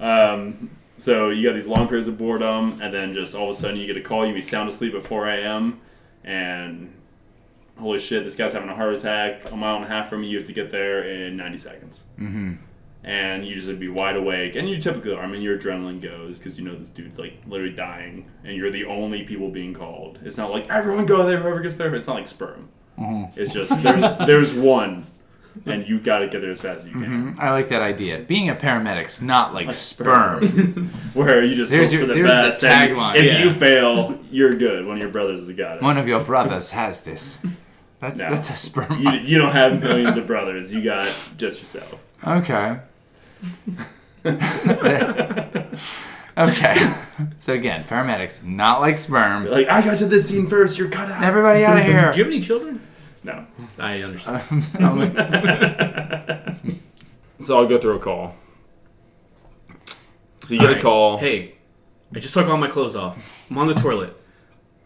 S2: Um, so you got these long periods of boredom, and then just all of a sudden you get a call. You be sound asleep at 4 a.m. and holy shit, this guy's having a heart attack a mile and a half from you. You have to get there in 90 seconds. Mm-hmm. And you just would be wide awake, and you typically are. I mean, your adrenaline goes because you know this dude's like literally dying, and you're the only people being called. It's not like everyone go there, whoever gets there. It's not like sperm. Mm-hmm. It's just there's there's one, and you got to get there as fast as you can. Mm-hmm.
S1: I like that idea. Being a paramedic's not like sperm. *laughs*
S2: where you just
S1: There's
S2: hope
S1: your-
S2: for the
S1: there's
S2: best. and
S1: tagline.
S2: If
S8: Yeah.
S2: you fail, you're good. One of your brothers has got it.
S1: One of your brothers has this. That's
S2: No.
S1: that's a sperm.
S2: You, you don't have millions of brothers. You got just yourself.
S1: Okay. *laughs* okay. *laughs* So again, paramedics not like sperm.
S2: Like I got to this scene first. You're cut out.
S1: Everybody out of here.
S8: Do you have any children?
S2: No.
S8: I understand. *laughs* *laughs*
S2: So I'll go through a call. So you get
S8: Alright.
S2: a call.
S8: Hey, I just took all my clothes off. I'm on the toilet.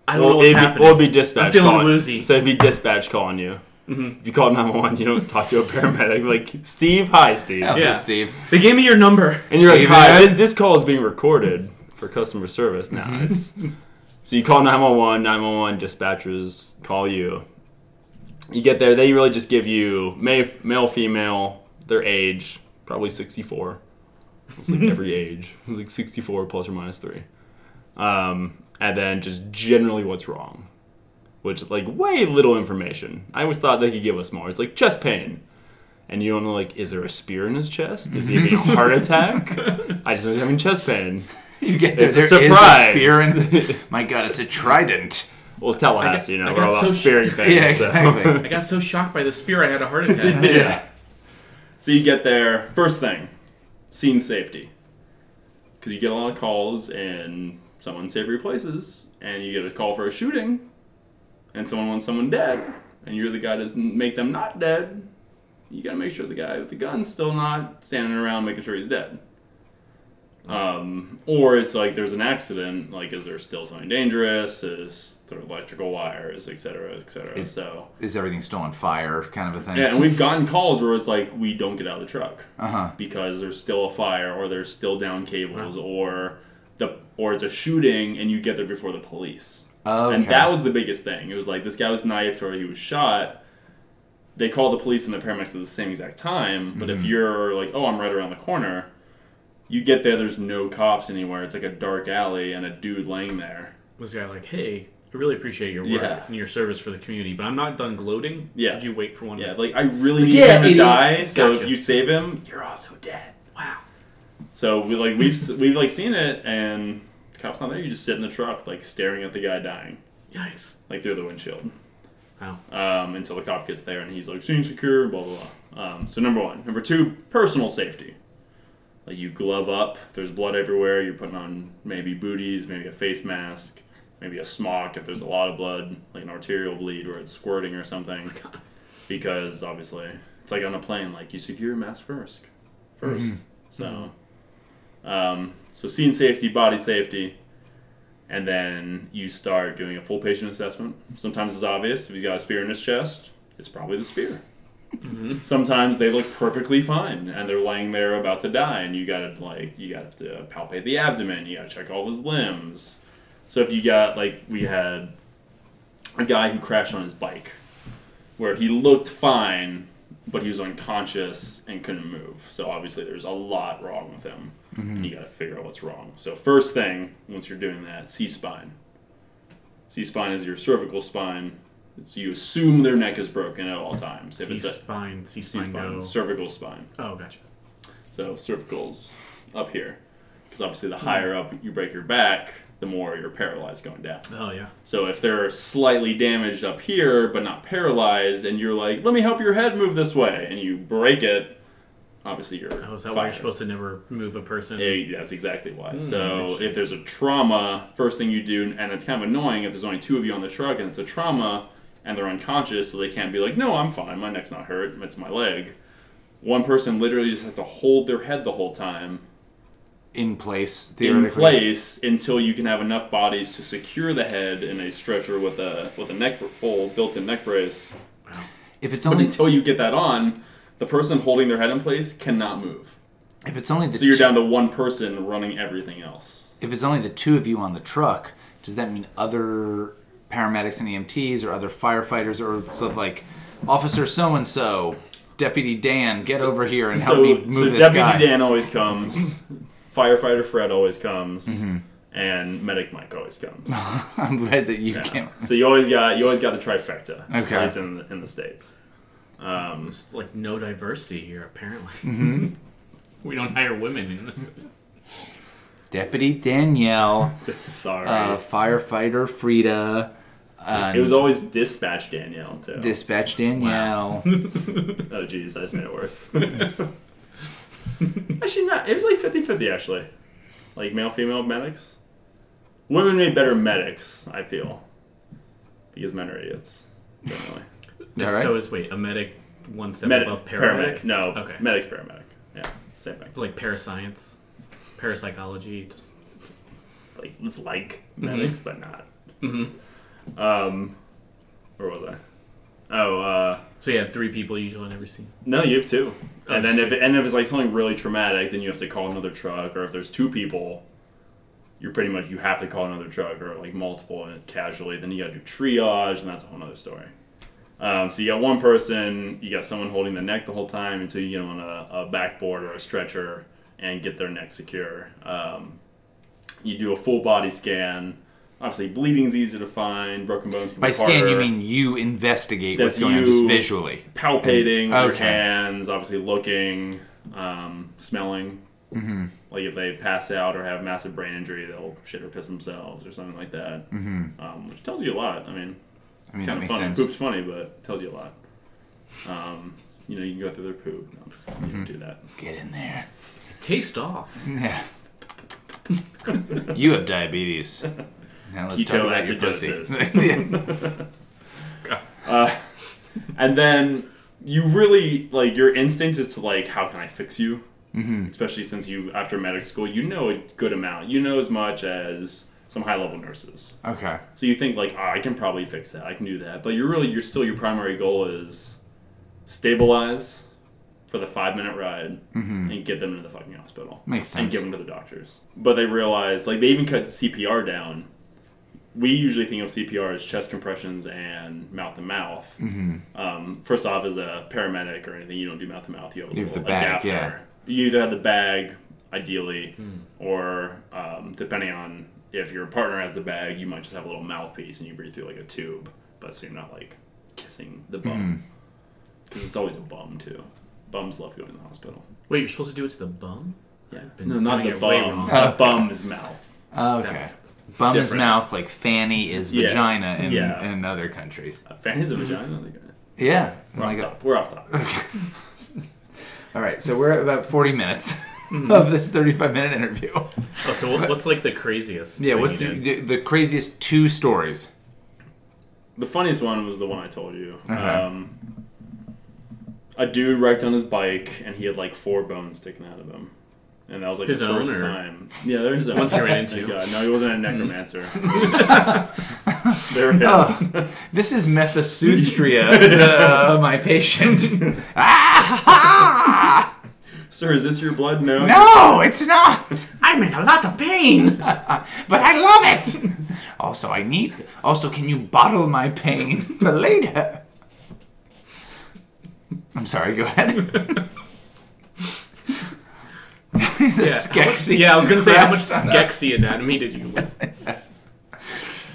S8: I don't know
S2: Well,
S8: what's
S2: it'd be,
S8: happening.
S2: well, it'd be dispatch
S8: I'm feeling
S2: calling.
S8: woozy.
S2: So it'd be dispatch calling you.
S8: Mm-hmm.
S2: If you call 911, you don't talk to a paramedic. Like, Steve, hi, Steve.
S1: Hello,
S8: Yeah.
S1: Steve.
S8: they gave me your number.
S2: And you're like, hi, thi- this call is being recorded for customer service now. It's so you call 911, 911 dispatchers call you. You get there, they really just give you male, male female, their age, probably 64. It's like every *laughs* age. It's like 64 plus or minus 3. Um, and then just generally what's wrong. Which, like, way little information. I always thought they could give us more. It's like chest pain and you don't know like is there a spear in his chest is he mhm. having a heart *laughs* attack i just know he's having chest pain
S1: You get there.
S2: It's a
S1: There is
S2: surprise.
S1: a spear in. *laughs* *laughs* My God, it's a trident.
S2: well it's tallahassee you know
S8: I
S2: we're all
S8: got
S2: about
S8: so sh-
S2: spearing things
S1: Yeah,
S2: so.
S1: exactly.
S8: I got so shocked by the spear I had a heart attack.
S2: yeah so you get there first thing scene safety because you get a lot of calls in some unsavory places and you get a call for a shooting and someone wants someone dead and you're the guy to make them not dead you gotta make sure the guy with the gun's still not standing around making sure he's dead um, or it's like there's an accident like is there still something dangerous is there electrical wires et cetera et cetera so
S1: Is everything still on fire? Kind of a thing.
S2: yeah, and we've gotten calls where it's like we don't get out of the truck
S1: Uh huh.
S2: because there's still a fire or there's still down cables or the or it's a shooting and you get there before the police.
S1: Okay.
S2: And that was the biggest thing. It was like this guy was knifed or he was shot. they call the police and the paramedics at the same exact time. But if mm-hmm. you're like, oh, I'm right around the corner, you get there. There's no cops anywhere. It's like a dark alley and a dude laying there.
S8: Was the guy like, hey, I really appreciate your work
S2: Yeah.
S8: and your service for the community, but I'm not done gloating.
S2: Yeah.
S8: Could you wait for one?
S2: Yeah, like I really
S1: Like,
S2: need
S1: yeah,
S2: him to
S1: idiot.
S2: die. So
S8: Gotcha.
S2: if you save him, you're also dead.
S8: Wow.
S2: So we like we've s- we've like seen it, and the cop's not there. You just sit in the truck, like staring at the guy dying,
S8: Yikes.
S2: like through the windshield.
S8: Wow.
S2: um, until the cop gets there and he's like, scene secure, blah, blah, blah. Um, so, number one. Number two, personal safety. Like, you glove up, there's blood everywhere, you're putting on maybe booties, maybe a face mask, maybe a smock if there's a lot of blood, like an arterial bleed where it's squirting or something. Because, obviously, it's like on a plane, like, you secure your mask first. 1st So, um, so scene safety, body safety, and then you start doing a full patient assessment. Sometimes it's obvious if he's got a spear in his chest, it's probably the spear. Mm-hmm. Sometimes they look perfectly fine and they're laying there about to die, and you gotta like you gotta to palpate the abdomen. You gotta check all his limbs. So if you got like we had a guy who crashed on his bike, where he looked fine, but he was unconscious and couldn't move. So obviously there's a lot wrong with him, and you mm-hmm. got to figure out what's wrong. So first thing, once you're doing that, C spine. C spine is your cervical spine. So you assume their neck is broken at all times. If
S8: C
S2: it's a
S8: spine, C spine,
S2: cervical spine.
S8: Oh, gotcha.
S2: So cervical's up here, because obviously the higher up you break your back, the more you're paralyzed going down.
S8: Oh, yeah.
S2: So if they're slightly damaged up here but not paralyzed, and you're like, "Let me help your head move this way," and you break it, obviously you're.
S8: Oh, is that why you're supposed to never move a person?
S2: Yeah, that's exactly why. so
S8: Hmm,
S2: if there's a trauma, first thing you do, and it's kind of annoying if there's only two of you on the truck and it's a trauma, and they're unconscious, so they can't be like, "No, I'm fine. My neck's not hurt. It's my leg." One person literally just has to hold their head the whole time
S1: in place
S2: in place until you can have enough bodies to secure the head in a stretcher with a with a neck full built-in neck brace.
S1: If it's
S2: But
S1: only
S2: until you get that on, the person holding their head in place cannot move.
S1: if it's only the
S2: So you're down to one person running everything else.
S1: if it's only the two of you on the truck, does that mean other paramedics and EMTs or other firefighters or so like Officer so and so, Deputy Dan, get
S2: So-
S1: over here and help
S2: so,
S1: me move
S2: so
S1: this
S2: Deputy
S1: guy.
S2: Dan always comes, *laughs* firefighter Fred always comes,
S1: Mm-hmm.
S2: and medic Mike always comes. *laughs*
S1: I'm glad that you
S2: Yeah.
S1: can't.
S2: So you always got you always got the trifecta.
S1: Okay.
S2: At least in in the states. Um,
S8: There's like no diversity here, apparently.
S2: Mm-hmm. *laughs*
S8: we don't hire women in this.
S1: Deputy Danielle, *laughs*
S2: sorry.
S1: uh, firefighter Frida,
S2: it was always dispatch Danielle too.
S1: dispatch Danielle. *laughs*
S2: oh jeez, I just made it worse. actually, not. It was like 50-50 actually. Like male female medics. Women made better medics, I feel, because men are idiots. Generally.
S1: All right.
S8: So is wait a medic one step
S2: Medic,
S8: above paramedic?
S2: No,
S8: Okay.
S2: medic's paramedic. Yeah, same thing.
S8: It's like parascience, parapsychology. Just
S2: Like it's like
S8: Mm-hmm.
S2: medics, but not. Hmm. Um, where was I? Oh, uh,
S8: so you have three people usually on every scene.
S2: no, you have two.
S8: Oh,
S2: And then if and if it's like something really traumatic, then you have to call another truck. Or if there's two people, you're pretty much you have to call another truck or like multiple and casually. Then you got to do triage, and that's a whole other story. Um, so you got one person, you got someone holding the neck the whole time until you get them on a, a backboard or a stretcher and get their neck secure. Um, you do a full body scan. Obviously, bleeding's easy to find. Broken bones can
S1: By
S2: be
S1: scan, you mean you investigate what's going on just visually.
S2: palpating
S1: And-
S2: your hands, obviously looking, um, smelling. Mm-hmm. Like if they pass out or have massive brain injury, they'll shit or piss themselves or something like that. Mm-hmm. Um, which tells you a lot. I mean,
S1: I mean, that
S2: kind of
S1: makes
S2: funny.
S1: sense.
S2: Poop's funny, but it tells you a lot. Um, you know, you can go through their poop. No, I'm just. You
S1: Mm-hmm.
S2: don't do that.
S1: Get in there.
S8: Taste off.
S1: Yeah. you have diabetes. Now let's talk about your pussy. *laughs*
S2: Uh, and then you really like your instinct is to like, how can I fix you? Mm-hmm. Especially since you after medic school, you know a good amount. You know as much as some high level nurses.
S1: okay.
S2: So you think like, oh, I can probably fix that. I can do that. But you're really, you're still your primary goal is stabilize for the five minute ride and get them to the fucking hospital.
S1: Makes sense.
S2: And give them to the doctors. But they realize, like, they even cut CPR down we usually think of CPR as chest compressions and mouth to mouth.
S1: Mm-hmm.
S2: Um, first off, as a paramedic or anything, you don't do mouth to mouth. You have a
S1: You have the bag,
S2: adapter.
S1: yeah.
S2: You either have the bag, ideally,
S1: Hmm.
S2: or um, depending on if your partner has the bag, you might just have a little mouthpiece and you breathe through like a tube, but so you're not like kissing the
S1: Hmm.
S2: bum. Because it's always a bum too. Bums love going to the hospital.
S8: Wait, you're supposed to do it to the bum?
S2: Yeah,
S8: been
S2: no, not the
S8: it
S2: bum. The
S1: Okay.
S2: bum is mouth.
S1: Okay.
S8: That's-
S1: Bum is mouth, like fanny is
S2: Yes,
S1: vagina in,
S2: yeah.
S1: in other countries.
S2: Uh, fanny's a vagina.
S1: Yeah.
S2: We're
S1: Like
S2: off
S1: a-
S2: top. We're off top. *laughs* *laughs*
S1: all right, so we're at about 40 minutes *laughs*
S2: Mm-hmm.
S1: of this 35 minute interview.
S8: Oh, so what, what's like the craziest?
S1: Yeah, what's the, the, the craziest two stories?
S2: The funniest one was the one I told you.
S1: Uh-huh.
S2: Um, a dude wrecked on his bike, and he had like four bones sticking out of him. And that was like
S8: His
S2: the first
S8: or-
S2: time. Yeah, there's his own.
S8: Ones he ran into. *laughs*
S2: God. No, he wasn't a necromancer. *laughs* *laughs* there it
S1: Oh. This is Methosuestria, the, uh, my patient. ah!
S2: Sir, is this your blood? No.
S1: No, it's not.
S8: I'm in a lot of pain. *laughs*
S1: But I love it. Also, I need. Also, can you bottle my pain *laughs* for later? I'm sorry. Go ahead. *laughs* He's a
S8: Yeah,
S1: Skeksis
S8: yeah, I was gonna say how much. Skeksis anatomy did you?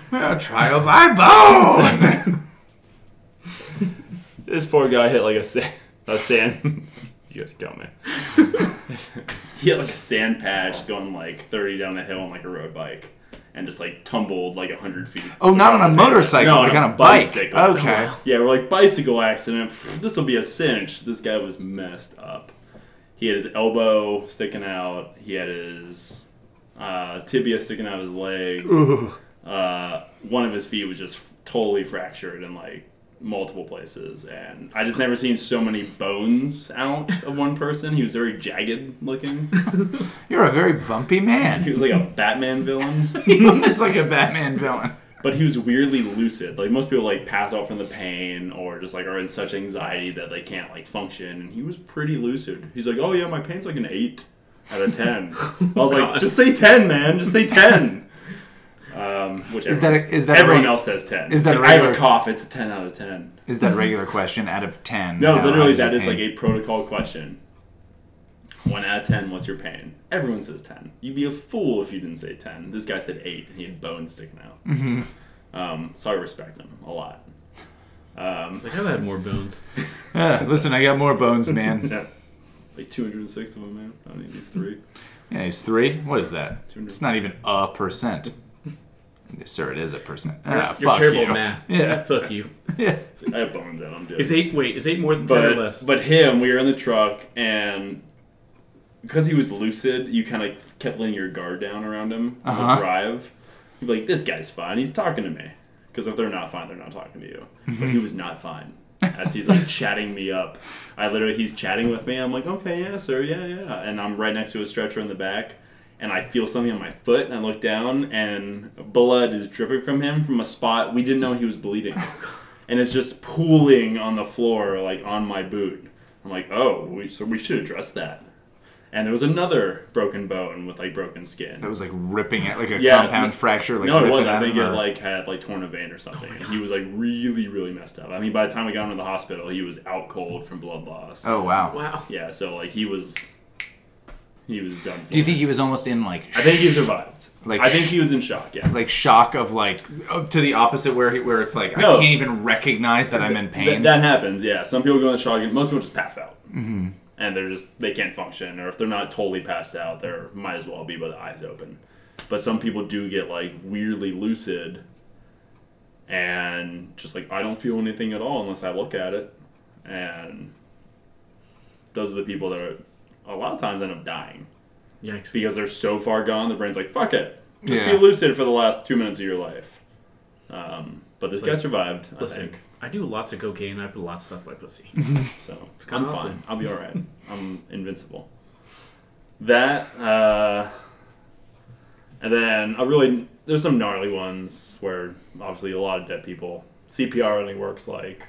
S1: Well, trial by bone.
S2: This poor guy hit like a sand. A sand. You guys got me. *laughs* he had like a sand patch going like 30 down a hill on like a road bike. And just like tumbled like 100 feet.
S1: Oh, not on a motorcycle,
S2: No,
S1: like
S2: on
S1: on a bike.
S2: bicycle.
S1: Okay.
S2: Yeah, we're like bicycle accident. This will be a cinch. This guy was messed up. He had his elbow sticking out. He had his uh, tibia sticking out of his leg. Uh, one of his feet was just totally fractured and like multiple places, and I just never seen so many bones out of one person. He was very jagged looking. *laughs*
S1: You're a very bumpy man.
S2: He was like a Batman villain. *laughs*
S1: He's like a Batman villain.
S2: but he was weirdly lucid. Like most people like pass out from the pain or just like are in such anxiety that they can't like function. And he was pretty lucid. He's like, "Oh yeah, my pain's like an eight out of 10. *laughs* I was like, oh "Just say ten, man. Just say 10. Um, which
S1: Is that a- is that
S2: everyone
S1: regu-
S2: else says ten.
S1: is
S2: It's
S1: that a
S2: like, I have a cough. It's a ten out of ten.
S1: Is that a regular question out of 10?
S2: No,
S1: How
S2: literally,
S1: high
S2: that
S1: your
S2: like a protocol question. One out of ten, what's your pain? Everyone says ten. You'd be a fool if you didn't say ten. This guy said eight, and he had bones sticking out. Mm-hmm. Um, so I respect him a lot. Um,
S8: Like I've had more bones. *laughs*
S1: Yeah, listen, I got more bones, man. *laughs*
S2: yeah, like 206 of them, man. I need these three.
S1: Yeah, he's three. What is that? It's not even a percent. Yes, sir, it is a percent. Ah,
S8: You're terrible
S1: you.
S8: at math.
S1: Yeah.
S8: Fuck you. *laughs*
S1: Yeah.
S2: I have bones out. I'm dead.
S8: Is eight? Wait, is eight more than ten or
S2: but
S8: less?
S2: but him, we were in the truck, and because he was lucid, you kind of kept letting your guard down around him on
S1: Uh-huh.
S2: the drive. You'd be like, "This guy's fine. He's talking to me." Because if they're not fine, they're not talking to you. But he was not fine. As he's like *laughs* chatting me up, I literally he's chatting with me. I'm like, "Okay, yeah, sir, yeah, yeah," and I'm right next to a stretcher in the back. And I feel something on my foot, and I look down, and blood is dripping from him from a spot we didn't know he was bleeding *laughs* and it's just pooling on the floor, like on my boot. I'm like, oh, we, so we should address that. And there was another broken bone with like broken skin.
S1: That was like ripping it, like a
S2: Yeah,
S1: compound
S2: no-
S1: fracture. Like
S2: no, it wasn't. I
S1: out
S2: think it like had like torn a vein or something. Oh and he was like really, really messed up. I mean, by the time we got him to the hospital, he was out cold from blood loss.
S1: Oh wow.
S8: wow.
S2: Yeah, so like he was, he was done. For.
S1: Do you think he was almost in like?
S2: I think he survived.
S1: Like
S2: I think he was in shock. Yeah.
S1: like shock of like to the opposite where he, where it's like
S2: No.
S1: I can't even recognize that I'm in
S2: Th-
S1: pain.
S2: that happens, yeah. Some people go in shock. Most people just pass out, mm-hmm. and they're just they can't function. Or if they're not totally passed out, they might as well be with eyes open. But some people do get like weirdly lucid, and just like I don't feel anything at all unless I look at it, and those are the people that are a lot of times end up dying
S8: Yikes.
S2: because they're so far gone. The brain's like fuck it, just
S1: Yeah.
S2: be lucid for the last two minutes of your life. Um, but this
S8: It's
S2: guy
S8: like,
S2: survived. I
S8: Listen,
S2: think.
S8: I do lots of cocaine. I put lots of stuff by pussy. *laughs*
S2: So it's
S8: kinda
S2: I'm
S8: awesome.
S2: fine. I'll be all right. I'm invincible. That uh, and then I really there's some gnarly ones where obviously a lot of dead people. CPR only works like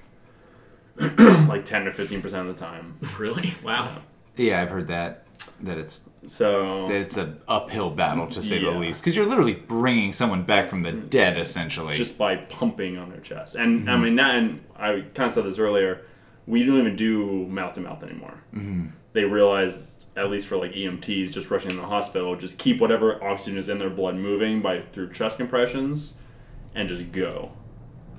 S2: *clears throat* like ten or fifteen percent of the time. *laughs*
S8: really? Wow.
S1: Yeah, I've heard that.
S9: that it's
S2: So
S9: that it's an uphill battle to say the least because you're literally bringing someone back from the dead essentially.
S2: just by pumping on their chest. And I mean, that, and I kind of said this earlier. We don't even do mouth to mouth anymore. Mm-hmm. They realized, at least for like EMTs, just rushing in the hospital, just keep whatever oxygen is in their blood moving by through chest compressions, and just go.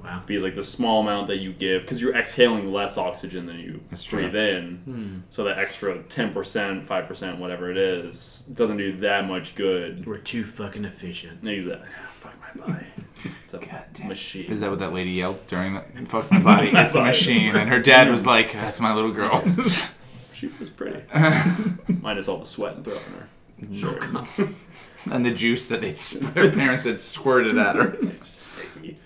S8: Wow.
S2: Because like the small amount that you give, because you're exhaling less oxygen than you
S9: That's true.
S2: breathe in, hmm. so that extra ten percent, five percent, whatever it is, doesn't do that much good.
S8: We're too fucking efficient.
S2: Exactly. Fuck my body. It's a
S9: damn.
S2: machine.
S9: Is that what that lady yelled during the *laughs* fuck my body? It's a machine, and her dad was like, "That's my little girl." *laughs*
S2: She was pretty. Minus all the sweat and throw on her. Sure.
S9: and the juice that they *laughs* her parents had squirted at her.
S2: Sticky.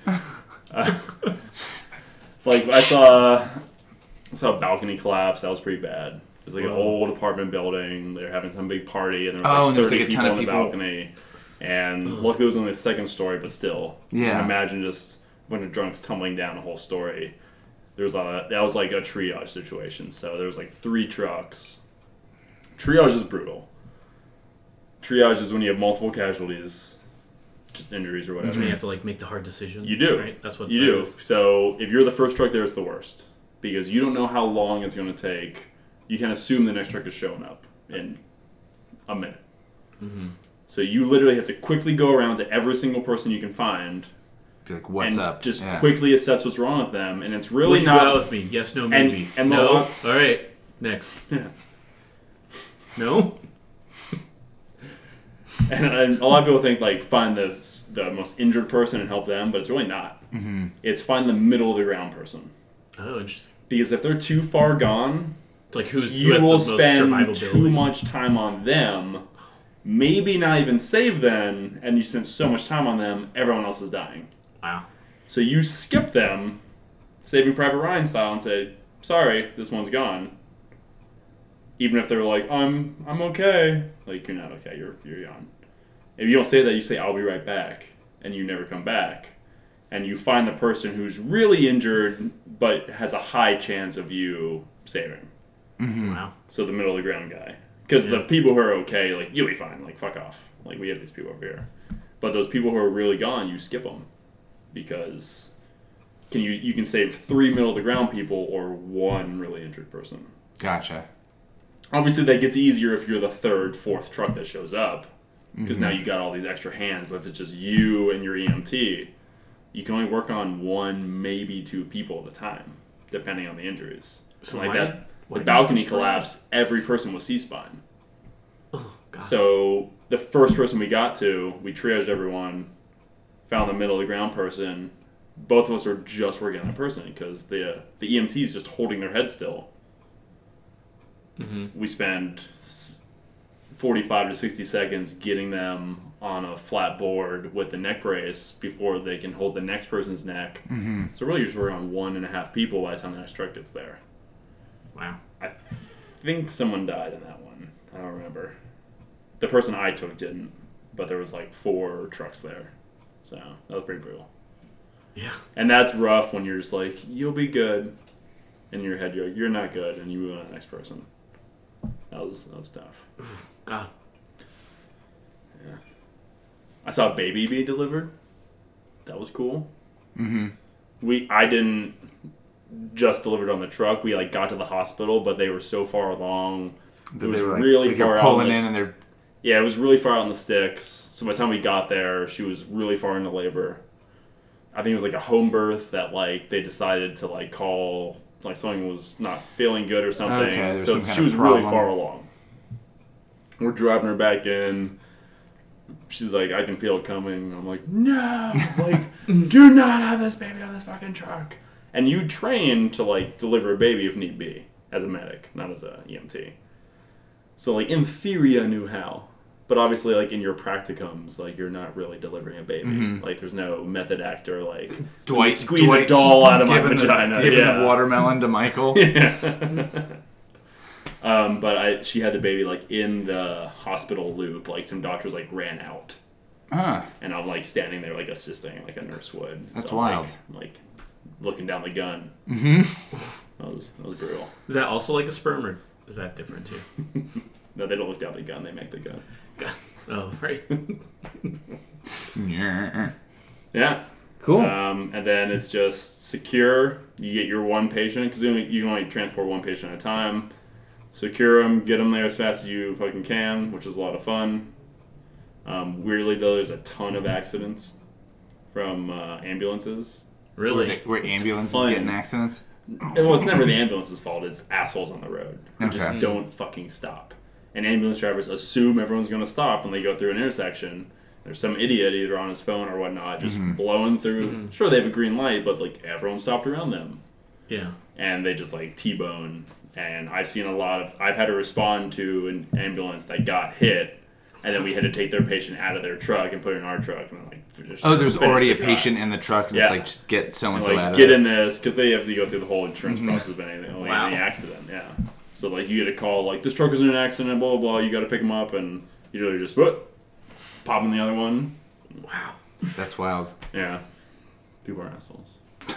S2: Uh, *laughs* like I saw, I saw a balcony collapse. That was pretty bad. It was like an old apartment building. They were having some big party, and there was
S9: Oh,
S2: like
S9: there was,
S2: thirty
S9: like, a
S2: people
S9: ton
S2: on
S9: of
S2: the
S9: people.
S2: balcony. And luckily, it was only the second story, but still,
S9: Yeah.
S2: can imagine just a bunch of drunks tumbling down the whole story. There was a that was like a triage situation. So there was like three trucks. Triage is brutal. Triage is when you have multiple casualties, just injuries or whatever.
S8: So you have to like make the hard decision.
S2: You do.
S8: Right. That's what
S2: You
S8: that
S2: do.
S8: is.
S2: So if you're the first truck there, it's the worst because you don't know how long it's going to take. You can assume the next truck is showing up in a minute.
S9: Mm-hmm.
S2: So you literally have to quickly go around to every single person you can find
S9: Be like, "What's
S2: and
S9: up?"
S2: just
S9: Yeah.
S2: quickly assess what's wrong with them. And it's really
S8: Would you
S2: not.
S8: go out with me? Yes, no, maybe.
S2: and
S8: no.
S2: the-
S8: All right. Next. *laughs*
S2: Yeah.
S8: No.
S2: And, and a lot of people think like find the the most injured person and help them, but it's really not. Mm-hmm. It's find the middle of the ground person
S8: Oh, interesting.
S2: because if they're too far gone,
S8: It's like who's who
S2: you
S8: has
S2: will
S8: the most
S2: spend
S8: survivability?
S2: too much time on them. Maybe not even save them, and you spend so much time on them, everyone else is dying.
S8: Wow.
S2: So you skip them, Saving Private Ryan style, and say, "Sorry, this one's gone." Even if they're like, "I'm, I'm okay," like you're not okay. You're, you're gone. If you don't say that, you say, "I'll be right back," and you never come back, and you find the person who's really injured but has a high chance of you saving. Mm-hmm.
S8: Wow.
S2: So the middle of the ground guy. Because the people who are okay, like, you'll be fine. Like, fuck off. Like, we have these people over here. But those people who are really gone, you skip them. Because can you you can save three middle of the ground people or one really injured person.
S9: Gotcha.
S2: Obviously, that gets easier if you're the third, fourth truck that shows up. Because now you got all these extra hands. But if it's just you and your EMT, you can only work on one, maybe two people at a time, depending on the injuries.
S8: So
S2: like that, the balcony collapse, every person was C spine.
S8: Oh God.
S2: So the first person we got to, we triaged everyone, found the middle of the ground person. Both of us were just working on that person because the the EMT is just holding their head still. We spend forty five to sixty seconds getting them on a flat board with the neck brace before they can hold the next person's neck. Mm-hmm. So really, you're just working on one and a half people by the time the next truck gets there.
S8: wow.
S2: I think someone died in that one. I don't remember. The person I took didn't, but there was like four trucks there, so that was pretty brutal.
S8: Yeah.
S2: And that's rough when you're just like, you'll be good. In your head, you're like, you're not good, and you move on to the next person. That was that was tough.
S8: God. Yeah.
S2: I saw a baby be delivered. That was cool. Mm-hmm. We I didn't just delivered on the truck. We like got to the hospital, but they were so far along. It was
S9: They were, like-
S2: really
S9: like
S2: far
S9: you're
S2: out.
S9: pulling
S2: in the
S9: in,
S2: s-
S9: and they're
S2: Yeah, it was really far out in the sticks. So by the time we got there, she was really far into labor. I think it was like a home birth that like they decided to like call like something was not feeling good or something.
S9: Okay,
S2: so
S9: some
S2: she was really far along. We're driving her back in. She's like, I can feel it coming. I'm like, no, *laughs* like, do not have this baby on this fucking truck. And you train to like deliver a baby if need be as a medic, not as a EMT. So like in theory, I knew how, but obviously like in your practicums, like you're not really delivering a baby. Like there's no method actor like let me
S9: Dwight
S2: squeeze a doll out of my
S9: giving
S2: vagina.
S9: The, giving
S2: yeah.
S9: the watermelon to Michael. *laughs*
S2: Um, but I she had the baby like in the hospital loop. Like some doctors like ran out,
S9: Huh.
S2: and I'm like standing there like assisting like a nurse would.
S9: That's
S2: so,
S9: wild.
S2: Like, like looking down the gun. Mm-hmm. That was that was brutal.
S8: Is that also like a sperm, or is that different too? *laughs*
S2: No, they don't look down the gun. They make the gun. *laughs*
S8: Oh, right. *laughs*
S9: Yeah.
S2: Yeah.
S10: Cool.
S2: Um, and then it's just secure. You get your one patient because you, only- can only transport one patient at a time. Secure them, get them there as fast as you fucking can, which is a lot of fun. Um, weirdly though, there's a ton of accidents from uh, ambulances.
S8: Really?
S9: they- where ambulances
S2: Fun.
S9: get in accidents.
S2: And well, it's never the ambulance's fault. It's assholes on the road who just don't fucking stop. And ambulance drivers assume everyone's going to stop when they go through an intersection. There's some idiot either on his phone or whatnot just mm-hmm. blowing through. Mm-hmm. Sure, they have a green light, but like everyone stopped around them,
S8: Yeah.
S2: and they just like T-bone. And I've seen a lot of. I've had to respond to an ambulance that got hit, and then we had to take their patient out of their truck and put it in our truck. And like, just
S9: Oh, there's already
S2: the
S9: a
S2: drive.
S9: patient in the truck, and
S2: Yeah.
S9: it's like just get so and
S2: And,
S9: so
S2: like
S9: out of
S2: get
S9: it.
S2: in this because they have to go through the whole insurance mm-hmm. process of anything, like
S8: Wow.
S2: any accident. Yeah. So like you get a call like this truck is in an accident, blah blah blah. You got to pick them up, and you literally just what pop in the other one.
S8: Wow.
S9: That's wild.
S2: Yeah. People are assholes. *laughs*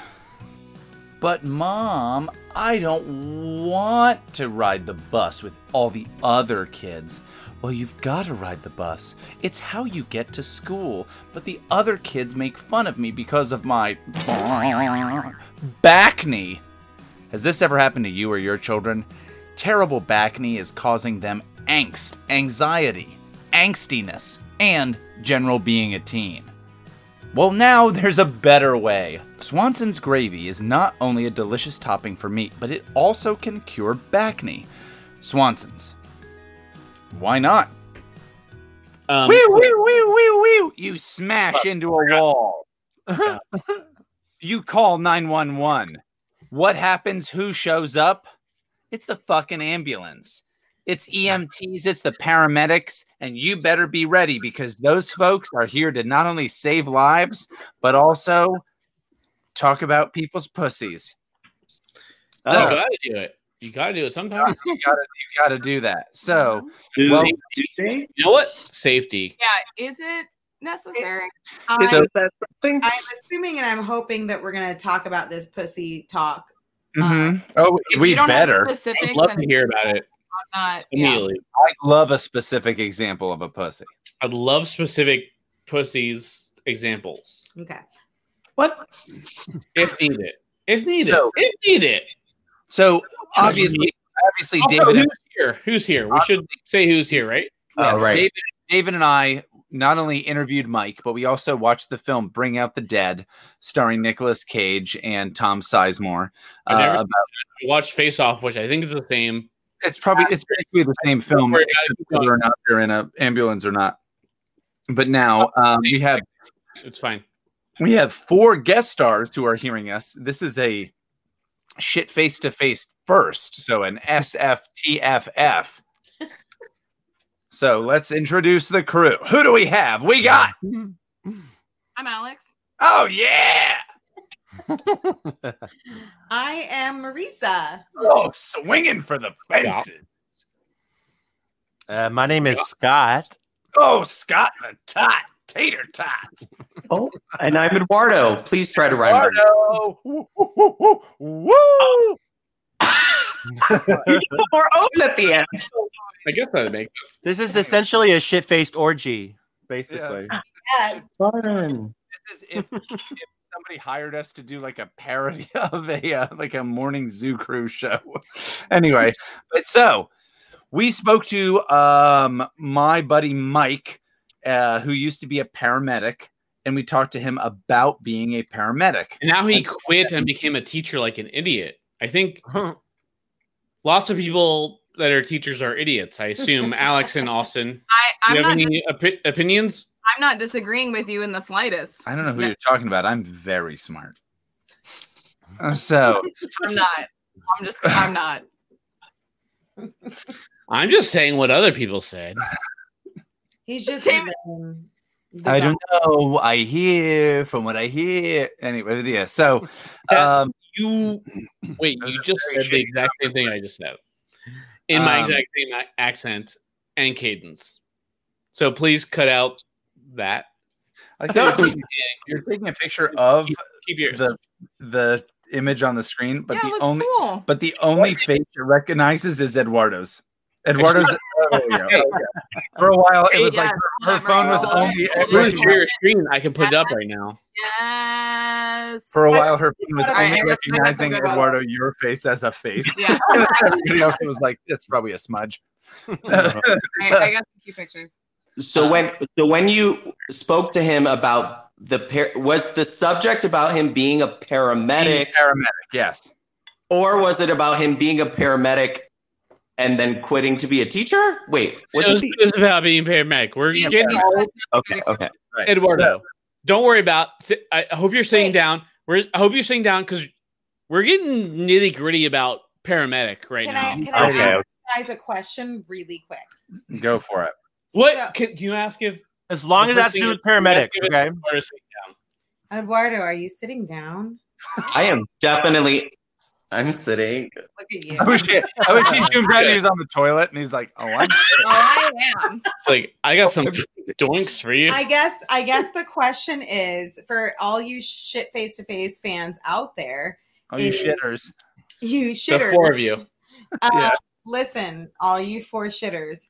S1: But mom, I don't want to ride the bus with all the other kids. Well, you've got to ride the bus. It's how you get to school. But the other kids make fun of me because of my back knee. Has this ever happened to you or your children? Terrible back knee is causing them angst, anxiety, angstiness, and general being a teen. Well, now there's a better way. Swanson's gravy is not only a delicious topping for meat, but it also can cure back knee. Swanson's. Why not?
S10: Um,
S1: Wee, wee, wee, wee, wee. You smash into a wall. *laughs* you call 911. What happens? Who shows up? It's the fucking ambulance. It's *laughs* EMTs, it's the paramedics, and you better be ready because those folks are here to not only save lives, but also talk about people's pussies.
S10: you
S1: oh.
S10: gotta do it. You gotta do it sometimes.
S1: you gotta, you gotta do that. So, *laughs*
S10: Do
S1: well,
S10: You know what? Safety.
S11: Yeah, is it necessary?
S12: I,
S1: So-
S12: I'm assuming and I'm hoping that we're going to talk about this pussy talk.
S1: Mhm. oh, we
S11: you don't
S1: better.
S11: have
S10: I'd love to hear about it
S11: I'm not yeah.
S1: I love a specific example of a pussy.
S10: I'd love specific pussies examples
S12: Okay.
S9: What?
S10: if needed. If needed.
S1: So-
S10: if needed.
S1: So obviously, obviously,
S10: Also,
S1: David.
S10: who's
S1: And,
S10: here? Who's here? We should say who's here, right?
S1: yes,
S9: Oh, right.
S1: David, David and I not only interviewed Mike, but we also watched the film "Bring Out the Dead," starring Nicolas Cage and Tom Sizemore. Uh, about,
S10: I watched Face Off, which I think is the same.
S1: it's probably it's basically the same film, whether or not they're in an ambulance or not. But now um, we have
S10: It's fine.
S1: we have four guest stars who are hearing us. This is a shit face to face first, so an SFTFF. So let's introduce the crew. Who do we have? We got. *laughs*
S11: I'm Alex.
S1: Oh yeah! *laughs*
S12: I am Marisa.
S1: Oh, swinging for the fences.
S13: Uh, my name is Scott.
S1: Oh, Scott the tot, tater tot.
S14: Oh, and I'm Eduardo. Please try to rhyme.
S1: Eduardo. Woo, woo, woo, woo, *laughs* woo.
S14: More O's at the end.
S10: I guess that makes sense.
S13: This is essentially a shit-faced orgy, basically.
S12: Yes.
S14: Fun.
S1: This is if, if somebody hired us to do like a parody *laughs* of a uh, like a morning zoo crew show. *laughs* anyway, but so we spoke to um my buddy Mike, uh, who used to be a paramedic, and we talked to him about being a paramedic.
S10: And now he quit and became a teacher like an idiot. I think *laughs* lots of people that are teachers are idiots. I assume *laughs* Alex and Austin.
S11: I, I'm
S10: you have
S11: not.
S10: any opi- opinions?
S11: I'm not disagreeing with you in the slightest.
S1: I don't know who
S11: No.
S1: you're talking about. I'm very smart. *laughs* So
S11: I'm not. I'm just. I'm not.
S10: I'm just saying what other people said. *laughs*
S12: He's just.
S11: David-
S12: um,
S1: I don't know. I hear from what I hear. Anyway, yeah. So um, you *clears throat*
S10: Wait, you just said the exact same thing I just said in my
S1: Um,
S10: exact same accent and cadence. So please cut out that.
S1: I think you're *laughs* taking, *laughs* you're taking a picture of
S10: Keep yours.
S1: the the image on the screen, but
S11: yeah,
S1: the only
S11: cool.
S1: but the only face it recognizes is Eduardo's. Eduardo's. *laughs* oh, there. Okay. Oh, For a while, it was like her, her phone was only.
S10: If you want to share your screen, I can put it up right now.
S11: Yes.
S1: For a while, her phone was
S11: All right,
S1: only
S11: I got- I got some
S1: recognizing
S11: good ones.
S1: Eduardo your face as a face.
S11: Yeah. *laughs*
S1: Everybody else was like, "It's probably a smudge." *laughs* Uh-huh.
S11: I, I got a few pictures.
S14: So when so when you spoke to him about the par- was the subject about him being a paramedic,
S1: paramedic, yes,
S14: or was it about him being a paramedic and then quitting to be a teacher? Wait,
S10: It
S14: was
S10: was,
S14: it?
S10: it was about being paramedic. We're getting all
S14: Okay, okay.
S10: Eduardo. don't worry about. I I hope you're sitting down. We're. I hope you're sitting down because we're getting nitty gritty about paramedic right
S12: Can
S10: now.
S12: I, can I ask you guys a question really quick?
S1: Go for it.
S10: What can, can you ask if
S13: As long as that's
S10: first
S13: to do with paramedics,
S10: is-
S13: okay?
S10: Or sit down.
S12: Eduardo, are you sitting down?
S14: I am definitely. I'm sitting.
S12: Look at you.
S1: I wish, he, I wish he zoomed out he was on the toilet and he's like, "Oh, I'm." *laughs*
S11: Oh, I am.
S10: It's like I got some *laughs* doinks for you.
S12: I guess I guess the question is for all you shit face to face fans out there.
S1: Oh, you shitters.
S12: You shitters.
S10: the
S12: shitters.
S10: four of you.
S12: Uh,
S1: Yeah.
S12: Listen, all you four shitters.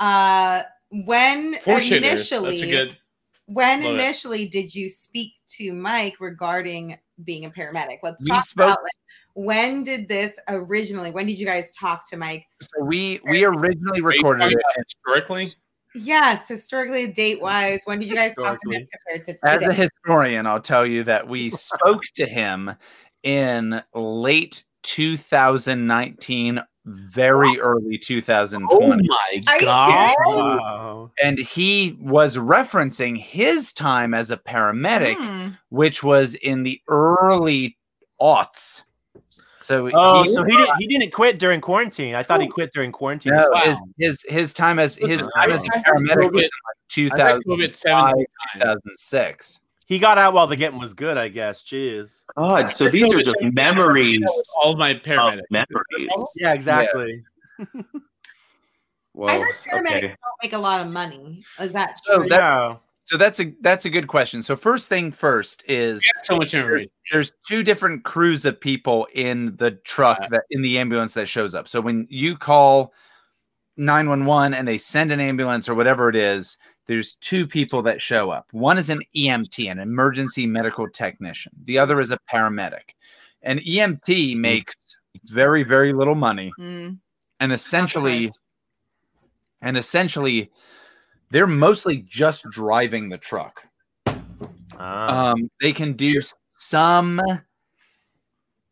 S12: Uh, when
S10: Four shitters.
S12: initially,
S10: That's a good.
S12: when
S10: love it.
S12: initially did you speak to Mike regarding being a paramedic? Let's
S1: We
S12: talk
S1: spoke-
S12: about like, when did this originally? When did you guys talk to Mike?
S1: So we we originally recorded it
S10: historically.
S12: Yes, historically, date wise, when did you guys talk to him compared to
S1: As a historian, I'll tell you that we *laughs* spoke to him in late 2019, very early 2020.
S12: Oh my
S10: god!
S13: Wow.
S1: and he was referencing his time as a paramedic,
S11: Hmm.
S1: which was in the early aughts. So
S13: Oh,
S1: he,
S13: so he didn't he didn't quit during quarantine. I thought he quit during quarantine.
S1: no,
S10: Wow.
S1: his, his his time as his time
S10: I-
S1: as a
S10: I had
S1: paramedic was
S10: COVID-
S1: in
S10: I had
S1: like
S10: COVID
S1: 2005,
S10: 17
S1: 2006.
S13: He got out while the getting was good, I guess. Jeez.
S14: God, so these are just memories.
S10: All my paramedic
S14: memories.
S13: Yeah, exactly.
S12: I
S14: Whoa.
S12: heard paramedics
S14: Okay.
S12: don't make a lot of money. Is that
S1: So
S12: true?
S1: that-
S13: Yeah.
S1: So that's a that's a good question. So first thing first is
S10: so much information.
S1: there's two different crews of people in the truck that in the ambulance that shows up. So when you call 911 and they send an ambulance or whatever it is, there's two people that show up. One is an EMT, an emergency medical technician. The other is a paramedic. An EMT makes very very little money
S11: Mm.
S1: and essentially and essentially they're mostly just driving the truck.
S13: Ah.
S1: Um, they can do some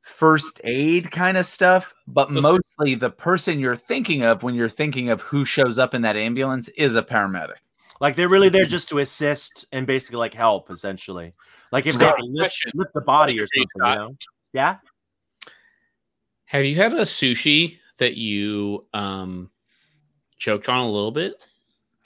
S1: first aid kind of stuff, but mostly the person you're thinking of when you're thinking of who shows up in that ambulance is a paramedic.
S13: like they're really there just to assist and basically like help, essentially. Like if they
S10: Scott,
S13: can lift, lift the body or something,
S10: you,
S13: you know? Yeah.
S10: Have you had a sushi that you um choked on a little bit?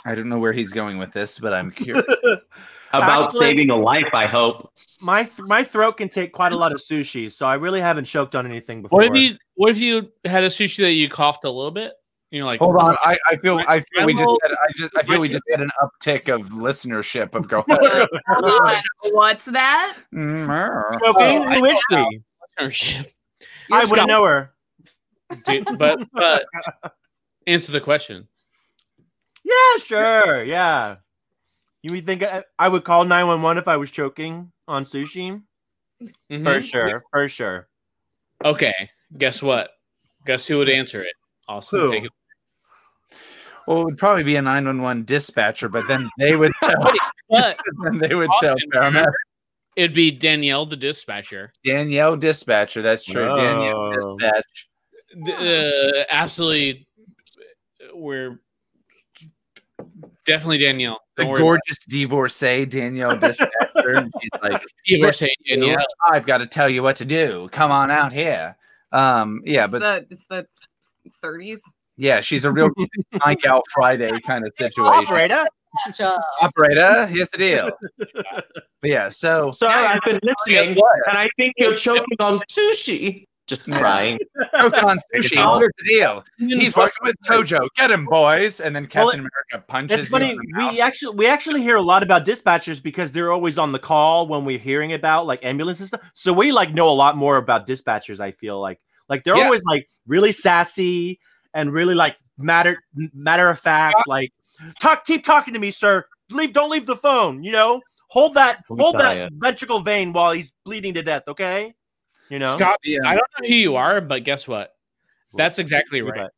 S1: I don't know where he's going with this, but I'm curious. *laughs*
S14: About
S13: Actually-
S14: saving a life, I hope.
S13: My my throat can take quite a lot of sushi, so I really haven't choked on anything before.
S10: What if you what if you had a sushi that you coughed a little bit? You know, like
S1: Hold on, I, I feel I feel we just had, I just I feel we just had an uptick of listenership of going. *laughs*
S11: Hold on. What's that?
S1: Mm,
S13: Choking?
S10: Oh, I
S13: Who is she?
S10: listenership.
S13: I wouldn't know her.
S10: Dude, but but *laughs* answer the question.
S13: Yeah, sure. Yeah. You would think I, I would call 911 if I was choking on sushi? For
S10: Mhm.
S13: sure. For sure.
S10: Okay. Guess what? Guess who would answer it? Austin,
S13: Who?
S10: take it.
S1: Well, it would probably be a 911 dispatcher, but then they would *laughs* tell, *laughs*
S10: But *laughs*
S1: then they would tell
S10: Austin,
S1: paramedic.
S10: it'd be Danielle, the dispatcher.
S1: Danielle dispatcher. That's true. Danielle
S13: Oh.
S1: dispatch.
S10: Uh, absolutely. We're definitely Danielle.
S1: The
S10: Don't worry
S1: gorgeous divorcee Danielle *laughs* dispatcher. she's like.
S10: Divorcee Danielle.
S1: I've got to tell you what to do. Come on out here. Um, yeah,
S11: it's
S1: but
S11: the it's the 30s.
S1: yeah, she's a real *laughs* Mike Out Friday kind of situation.
S13: Operator?
S12: Gotcha.
S1: Operator, here's the deal. But yeah, so
S14: Sir, I've been listening, and I think you're choking on sushi. Just crying.
S1: choke on sushi.
S14: off.
S1: Here's the deal. He's working with Tojo. Get him, boys. And then
S13: Well,
S1: Captain America punches.
S13: It's funny.
S1: in the mouth.
S13: We actually we actually hear a lot about dispatchers because they're always on the call when we're hearing about like ambulance and stuff. So we like know a lot more about dispatchers. I feel like like they're
S1: Yeah.
S13: always like really sassy and really like matter matter of fact, like talk, keep talking to me, sir. Leave, don't leave the phone. You know, hold that, hold that ventricle vein while he's bleeding to death. Okay, you know,
S10: Scott, I don't know who you are, but guess what? That's exactly right.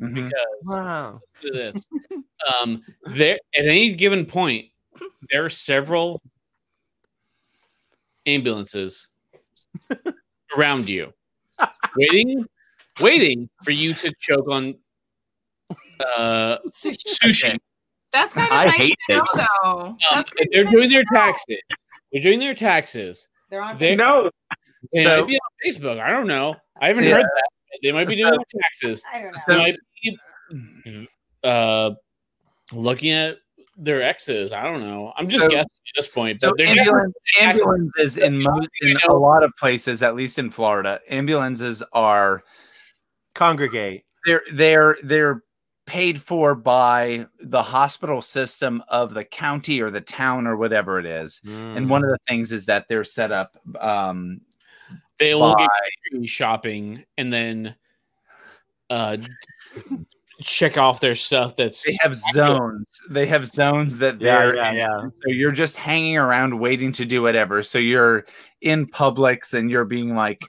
S1: Mm-hmm.
S10: Because
S13: wow.
S10: let's do this. *laughs* um, there at any given point, there are several ambulances *laughs* around you, waiting, waiting for you to choke on uh, *laughs* sushi.
S11: That's kind of
S10: I
S11: nice
S10: hate
S11: to know,
S10: this.
S11: though.
S10: Um, they're doing their taxes. They're doing their taxes.
S12: They're on
S10: They-
S12: Facebook.
S10: They
S1: So-
S10: might be on Facebook. I don't know. I haven't
S1: Yeah.
S10: heard that. They might be doing their taxes.
S12: I don't
S10: They might be uh, looking at their exes. I don't know. I'm just
S1: So-
S10: guessing at this point.
S1: So
S10: But
S1: ambulance, ambulances in most in a lot of places, at least in Florida, ambulances are
S13: congregate.
S1: They're they're they're paid for by the hospital system of the county or the town or whatever it is. And one of the things is that they're set up um
S10: they will
S1: by-
S10: get shopping and then uh check off their stuff that's
S1: they have zones. They have zones that they're
S13: yeah,
S1: in.
S13: yeah.
S1: So you're just hanging around waiting to do whatever. So you're in Publix and you're being like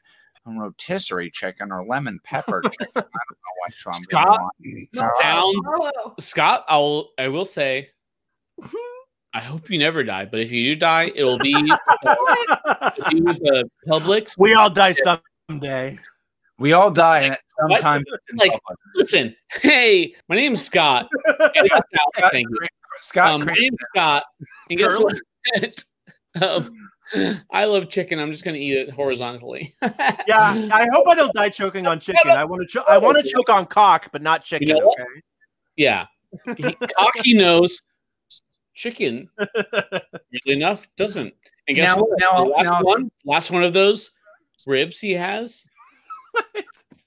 S1: a rotisserie chicken or lemon pepper *laughs* chicken. I don't know which one. I'm
S10: Scott
S1: want.
S10: Scott, I will I will say I hope you never die, but if you do die, it'll be it'll be with a Publix.
S13: We all die someday.
S1: We all die and
S10: What?
S1: sometimes it's
S10: like listen, hey, my name's Scott. And guess what? *laughs* Thank you.
S1: Scott
S10: Um, my name's Scott. And guess what? *laughs* um, I love chicken. I'm just gonna eat it horizontally. *laughs*
S13: Yeah, I hope I don't die choking on chicken. I want to. Cho- I want to choke on cock, but not chicken.
S10: know what?
S13: okay.
S10: Yeah. He, cocky knows chicken. *laughs* Weirdly enough, doesn't. And guess
S1: Now-
S10: what?
S1: now-
S10: the last
S1: now-
S10: one, last one of those ribs he has.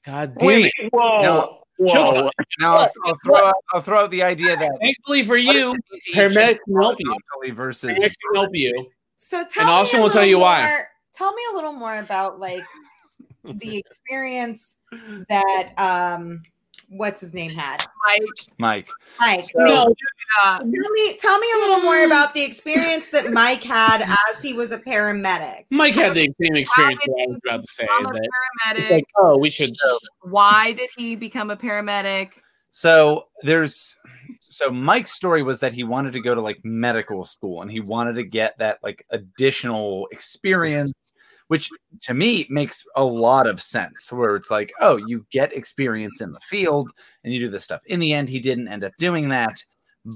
S10: God damn
S1: Wait,
S10: it!
S1: Now,
S10: Whoa.
S1: now I'll, I'll throw out, I'll throw out the idea that
S10: Thankfully for you, paramedics can help you.
S1: versus
S10: Paramedics can help you.
S12: So tell
S10: And
S12: me
S10: Austin
S12: a
S10: will tell
S12: little
S10: you why.
S12: more- Tell me a little more about like the *laughs* experience that um what's his name had.
S11: Mike.
S1: Mike.
S12: Mike.
S10: No.
S12: Tell me tell me a little more about the experience that Mike had as he was a paramedic.
S10: Mike had the same experience that I was about to say. That
S11: paramedic.
S10: like, oh, we should.
S11: Why did he become a paramedic?
S1: So there's so Mike's story was that he wanted to go to like medical school and he wanted to get that like additional experience, which to me makes a lot of sense. Where it's like, oh, you get experience in the field and you do this stuff. In the end, he didn't end up doing that,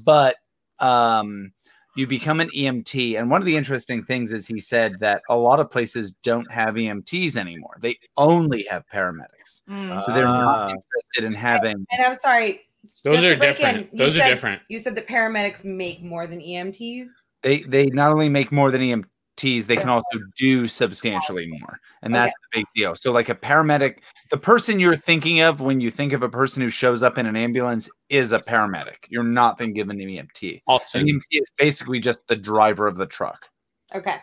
S1: but um you become an EMT. And one of the interesting things is he said that a lot of places don't have EMTs anymore. They only have paramedics.
S11: Mm.
S1: So they're not
S13: Ah.
S1: interested in having
S12: And I'm sorry.
S10: Those are different.
S12: you
S10: Those are
S12: said-
S10: different.
S12: You said the paramedics make more than EMTs.
S1: they they not only make more than EMTs, they can also do substantially more, and oh, that's the big deal. So, like a paramedic, the person you're thinking of when you think of a person who shows up in an ambulance is a paramedic. You're not thinking of an EMT.
S10: Austin.
S1: An EMT is basically just the driver of the truck.
S12: Okay.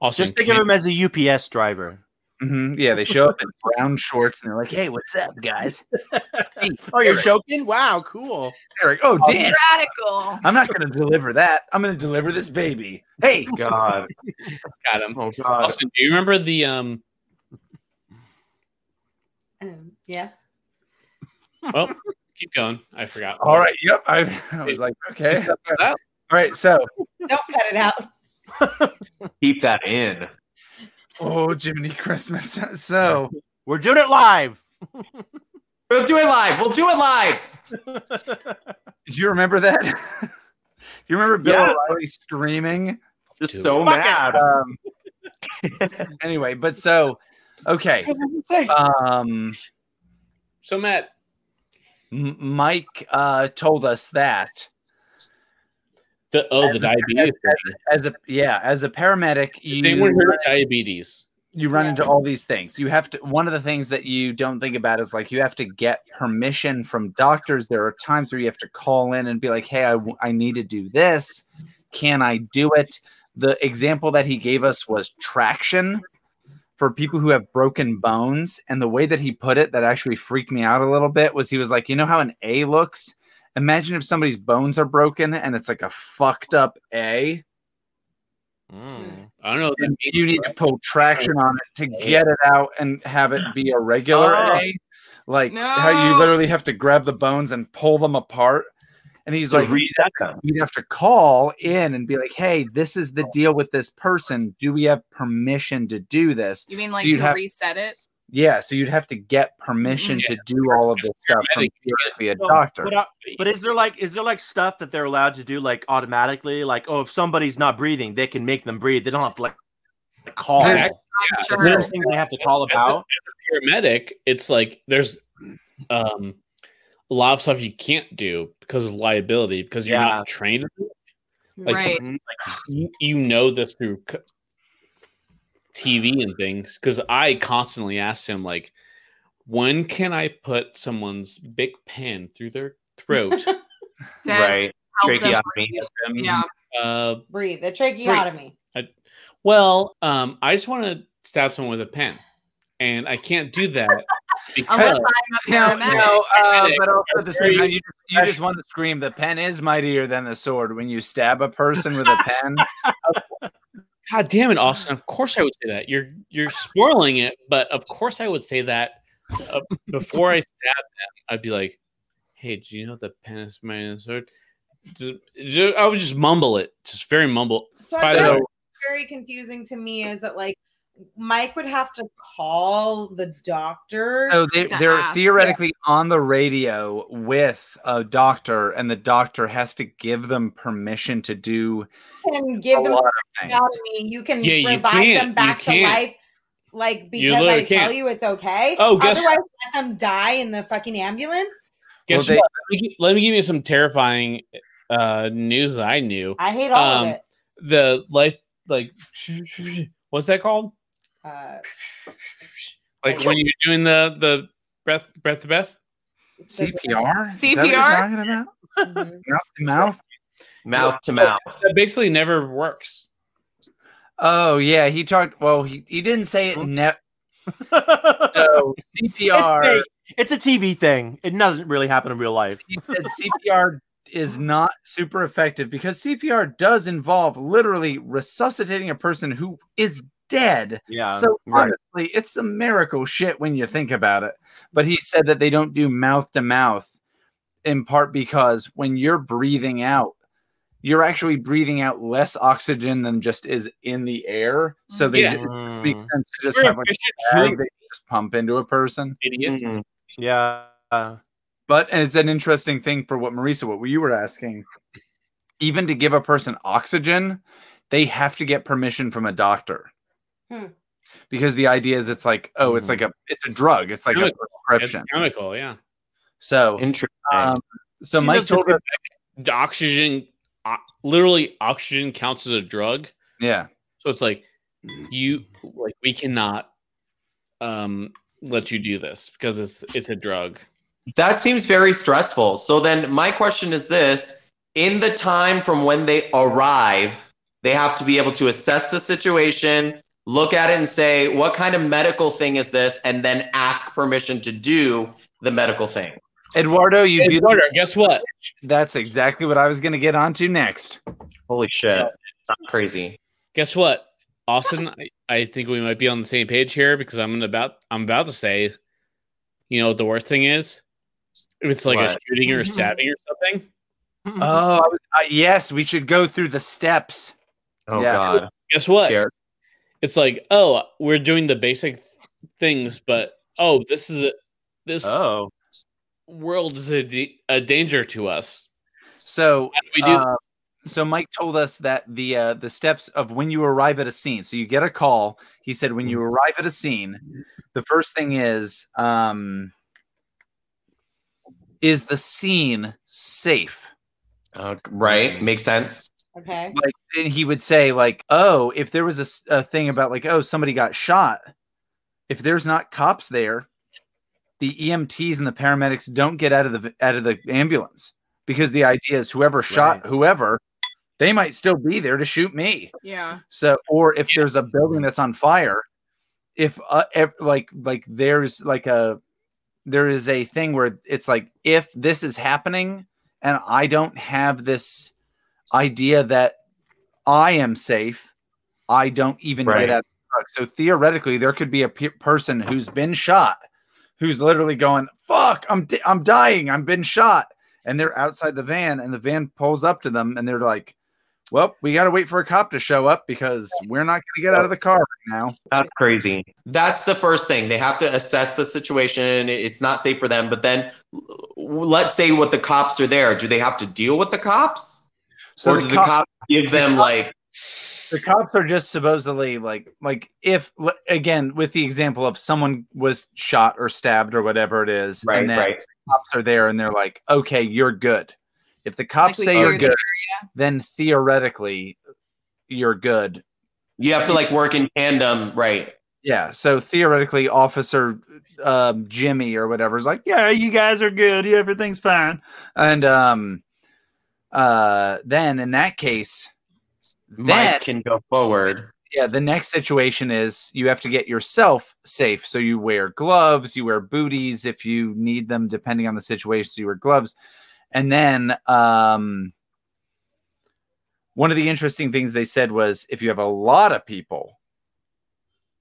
S10: Austin,
S13: Just think of him as a UPS driver.
S1: Hmm Yeah, they show up in brown shorts and they're like, "Hey, what's up, guys?" *laughs* Hey,
S13: Oh, you're
S1: Eric,
S13: joking? Wow, cool.
S1: Eric. Oh, Dan.
S11: Radical.
S1: I'm not going to deliver that. I'm going to deliver this baby. Hey, *laughs*
S14: God.
S10: got him.
S14: Oh God.
S10: Austin, do you remember the um?
S12: Um, yes.
S10: Well, keep going. I forgot.
S1: all right. Yep. I, I was like, okay. All right. So,
S12: Don't cut it out.
S14: Keep that in.
S1: Oh, Jiminy Christmas. *laughs* So,
S13: We're doing it live. *laughs*
S14: We'll do it live. We'll do it live.
S1: do you remember that? *laughs* do you remember Bill
S14: Yeah.
S1: O'Reilly screaming?
S14: Just so
S13: Fuck
S14: mad.
S1: Um, anyway, but so, okay. Um,
S10: So Matt,
S1: M- Mike uh, told us that
S10: the oh
S1: as
S10: the
S1: a-
S10: diabetes.
S1: as, as a yeah, as a paramedic, you
S10: anyone heard of diabetes?
S1: you run
S12: Yeah.
S1: into all these things. You have to one of the things that you don't think about is like you have to get permission from doctors. There are times where you have to call in and be like, "Hey, I, I need to do this. Can I do it?" The example that he gave us was traction. for people who have broken bones. And the way that he put it that actually freaked me out a little bit was he was like, you know how an A looks? Imagine if somebody's bones are broken and it's like a fucked up A.
S13: Mm.
S10: I don't know. That
S1: And
S10: means,
S1: you need to pull traction on it to get it out and have it be a regular
S13: Oh.
S1: A. Like how you literally have to grab the bones and pull them apart. And he's
S14: So
S1: like,
S14: reset them.
S1: you'd have to call in and be like, hey, this is the deal with this person. Do we have permission to do this?
S11: You mean like
S1: you'd
S11: to
S1: have-
S11: reset it?
S1: Yeah, so you'd have to get permission to do all of this stuff from
S10: paramedic, you
S1: theoretically a
S13: So,
S1: doctor.
S13: But, uh, but is there like is there like stuff that they're allowed to do like automatically? Like, oh, if somebody's not breathing, they can make them breathe. They don't have to like, like call.
S10: There's-
S11: I'm sure.
S13: there things they have to call about?
S10: as a paramedic, it's like there's um a lot of stuff you can't do because of liability because you're
S13: Yeah.
S10: not trained. Like,
S11: right.
S10: like you, you know this through c- TV and things because I constantly ask him like, when can I put someone's big pen through their throat? *laughs*
S14: Right.
S11: help them
S14: Tracheotomy.
S10: Um,
S11: Yeah.
S10: Uh,
S12: Breathe. The tracheotomy.
S10: well, um, I just want to stab someone with a pen, and I can't do that *laughs* because
S11: Unless I'm
S1: No, no, uh, but also at the same time, you, you just want to scream, the pen is mightier than the sword. When you stab a person with a *laughs* pen,
S10: God damn it, Austin! *sighs* Of course I would say that. You're you're spoiling it, but of course I would say that uh, before I stab them. I'd be like, "Hey, do you know the pen is made of sword?" Just- ju- I would just mumble it, just very mumble.
S12: So
S10: By
S12: I
S10: the
S12: guess
S10: way,
S12: what's very confusing to me is that like Mike would have to call the doctor.
S1: so they, they're
S11: ask,
S1: theoretically on the radio with a doctor, and the doctor has to give them permission to do
S12: and give
S1: a
S12: them
S1: lot of
S12: You can
S10: Yeah, you
S12: revive
S10: can't.
S12: them back to
S10: can't.
S12: life. Like because I tell
S10: can't.
S12: you it's okay.
S10: Oh, guess-
S12: Otherwise, let them die in the fucking ambulance.
S10: guess
S1: they-
S10: what? Let me, let me give you some terrifying uh, news that I knew.
S12: I hate all
S10: Um,
S12: of it.
S10: The life, like, *laughs* what's that called?
S12: Uh,
S10: Like when you're doing the the breath, breath to breath.
S1: CPR? Is that what you're
S11: CPR?
S1: talking about? Mouth to mouth?
S14: Mouth to mouth.
S10: That basically never works.
S1: Oh yeah, he talked. Well, he, he didn't say it. Ne- *laughs*
S13: it's,
S1: so CPR.
S13: fake. it's a TV thing. It doesn't really happen in real life.
S1: he said CPR is not super effective because CPR does involve literally resuscitating a person who is dead.
S13: Yeah.
S1: so
S14: right.
S1: honestly, it's some miracle shit when you think about it. But he said that they don't do mouth to mouth in part because when you're breathing out, you're actually breathing out less oxygen than just is in the air. So they
S10: Yeah.
S1: ju- it
S13: Mm,
S1: makes sense to just
S10: Very
S1: have like
S10: efficient
S1: bag that just pump into a person.
S10: idiots.
S14: Mhm.
S13: yeah.
S1: But and it's an interesting thing for what Marisa, what you were asking. Even to give a person oxygen, they have to get permission from a doctor.
S12: Hmm.
S1: Because the idea is it's like, oh, it's like a it's a drug. It's like a
S10: Chemical. It's
S1: prescription.
S10: chemical, yeah.
S1: So
S14: Interesting.
S1: um, so
S13: See,
S1: Mike
S13: the
S1: told us,
S10: The oxygen, o- literally, oxygen counts as a drug.
S1: yeah.
S10: So it's like you, like we cannot um let you do this because it's it's a drug.
S14: That seems very stressful. So then my question is this, in the time from when they arrive, they have to be able to assess the situation, look at it and say, what kind of medical thing is this? And then ask permission to do the medical thing.
S1: Eduardo, you
S10: Hey,
S1: do
S10: Eduardo, guess what?
S1: that's exactly what I was gonna get onto next.
S14: Holy shit. That's crazy.
S10: Guess what, Austin? I, I think we might be on the same page here because I'm about I'm about to say, you know what the worst thing is? If it's like a shooting or a stabbing or something.
S1: Oh uh, yes, we should go through the steps.
S14: Oh
S1: Yeah.
S14: god.
S10: Guess what?
S14: Scared.
S10: It's like, oh, we're doing the basic things, but oh, this is a, this
S13: oh.
S10: world is a danger to us.
S1: So
S10: we do
S1: uh, so Mike told us that the uh, the steps of when you arrive at a scene. So you get a call. He said when you arrive at a scene, the first thing is um, is the scene safe?
S14: Uh, right. Makes sense.
S12: Okay.
S1: Like and he would say like, oh, if there was a, a thing about like, oh, somebody got shot. If there's not cops there, the EMTs and the paramedics don't get out of the out of the ambulance because the idea is whoever shot
S13: Right.
S1: whoever, they might still be there to shoot me.
S11: Yeah.
S1: So, or if there's a building that's on fire, if uh, ev- like like there's like a there is a thing where it's like if this is happening and I don't have this idea that I am safe, I don't even
S2: Right.
S1: get out of the truck. So theoretically, there could be a pe- person who's been shot, who's literally going, "Fuck, I'm di- I'm dying, I've been shot," and they're outside the van, and the van pulls up to them, and they're like, "Well, we got to wait for a cop to show up because we're not going to get out of the car right now."
S14: That's crazy. That's the first thing. They have to assess the situation. It's not safe for them. But then let's say what the cops are there. Do they have to deal with the cops?
S1: So
S14: or
S1: the
S14: do the
S1: cop-
S14: cops give them like
S1: the cops are just supposedly like like if again with the example of someone was shot or stabbed or whatever it is
S14: Right,
S1: and then
S14: right.
S1: the cops are there and they're like okay you're good. If the cops
S11: Like
S1: say you're
S11: cleared the
S1: good then theoretically you're good.
S14: You have to like work in tandem, right?
S1: yeah so theoretically officer um jimmy or whatever is like yeah you guys are good. Everything's fine. And um uh then in that case
S14: Mike
S1: then
S14: can go forward.
S1: yeah the next situation is you have to get yourself safe so you wear gloves you wear booties if you need them depending on the situation so you wear gloves and then um one of the interesting things they said was if you have a lot of people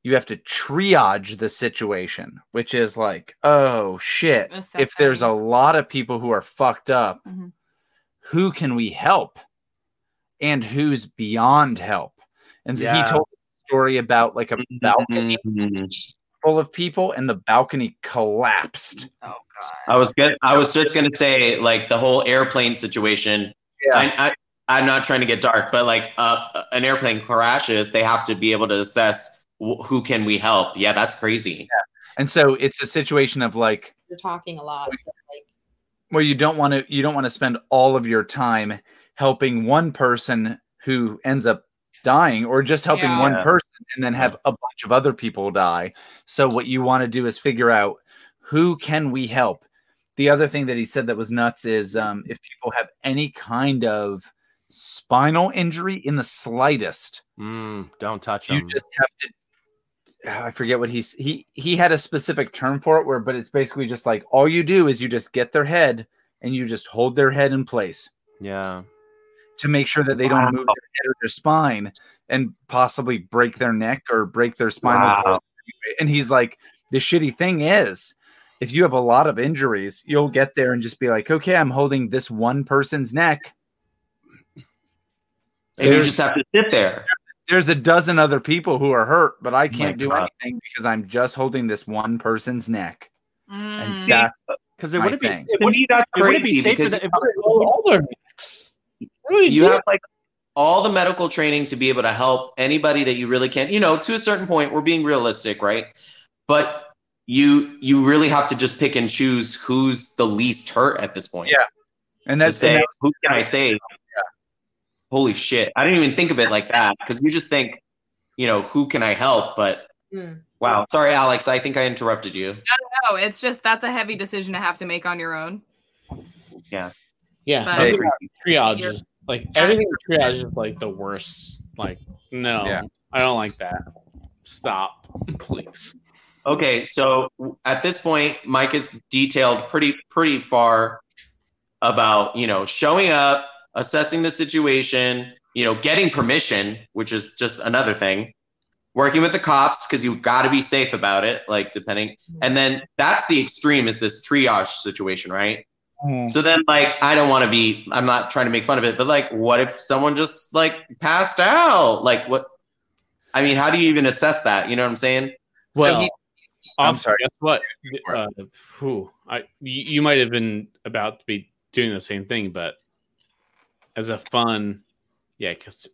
S1: you have to triage the situation which is like oh shit if there's a lot of people who are fucked up
S11: Mhm.
S1: Who can we help and who's beyond help and so
S13: Yeah.
S1: he told a story about like a balcony
S14: Mhm.
S1: full of people and the balcony collapsed
S11: Oh god.
S14: I was good. I was just gonna say like the whole airplane situation.
S1: Yeah.
S14: I, I, I'm not trying to get dark, but like uh, an airplane crashes, they have to be able to assess wh- who can we help. Yeah, that's crazy. Yeah.
S1: and so it's a situation of like
S12: You're talking a lot. So like,
S1: where you don't want to you don't want to spend all of your time helping one person who ends up dying or just helping
S11: Yeah.
S1: one person and then have a bunch of other people die so what you want to do is figure out who can we help the other thing that he said that was nuts is um, if people have any kind of spinal injury in the slightest
S13: Mm, don't touch it.
S1: you
S13: them.
S1: just have to I forget what he's he he had a specific term for it where but it's basically just like all you do is you just get their head and you just hold their head in place
S13: yeah.
S1: to make sure that they don't move their head or their spine and possibly break their neck or break their spinal
S14: Wow.
S1: cord. And he's like, the shitty thing is, if you have a lot of injuries, you'll get there and just be like, okay, I'm holding this one person's neck.
S14: And you just have to sit there.
S1: There's a dozen other people who are hurt, but I can't do
S14: God.
S1: anything because I'm just holding this one person's neck. And
S11: Mm.
S1: that's
S13: Because it wouldn't be. It wouldn't,
S14: That's
S13: it wouldn't be
S14: crazy
S13: safe for
S14: because
S13: them. If,
S10: all their necks. What do we
S14: you have like all the medical training to be able to help anybody that you really can. You know, to a certain point, we're being realistic, right? But you you really have to just pick and choose who's the least hurt at this point.
S1: Yeah. and
S14: To
S1: that's
S14: say
S1: and that-
S14: who can I save? Holy shit! I didn't even think of it like that because you just think, you know, who can I help? But
S12: mm.
S14: wow, sorry, Alex. I think I interrupted you.
S11: No, it's just that's a heavy decision to have to make on your own.
S14: Yeah.
S10: Yeah,
S11: But-
S10: I triage is like everything with triage is like the worst. Like, no,
S1: Yeah.
S10: I don't like that. Stop, *laughs* please.
S14: Okay, so at this point, Mike is detailed pretty pretty far about you know showing up, assessing the situation, you know, getting permission, which is just another thing. Working with the cops because you've got to be safe about it, like depending. And then that's the extreme is this triage situation, right? So then, like, I don't want to be. I'm not trying to make fun of it, but like, what if someone just like passed out? Like, what? I mean, how do you even assess that? You know what I'm saying?
S10: Well,
S1: he-
S10: also,
S1: I'm sorry.
S10: guess what? Uh, whew, I, you, you might have been about to be doing the same thing, but as a fun, yeah, because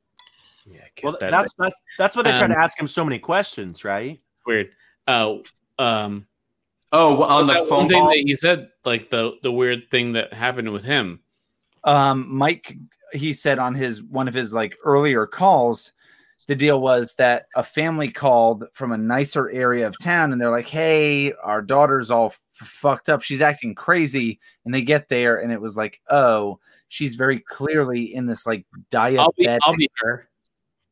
S10: yeah, 'cause
S13: well,
S10: that-
S13: that's that's that's why they try
S10: Um,
S13: to ask him so many questions, right?
S10: weird. Oh, um,
S14: Oh, on the phone
S10: one thing
S14: call.
S10: that you said, like the the weird thing that happened with him.
S1: um mike he said on his one of his like earlier calls the deal was that a family called from a nicer area of town and they're like hey our daughter's all f- fucked up she's acting crazy and they get there and it was like oh she's very clearly in this like
S10: I'll be,
S1: diabetic
S10: I'll be her.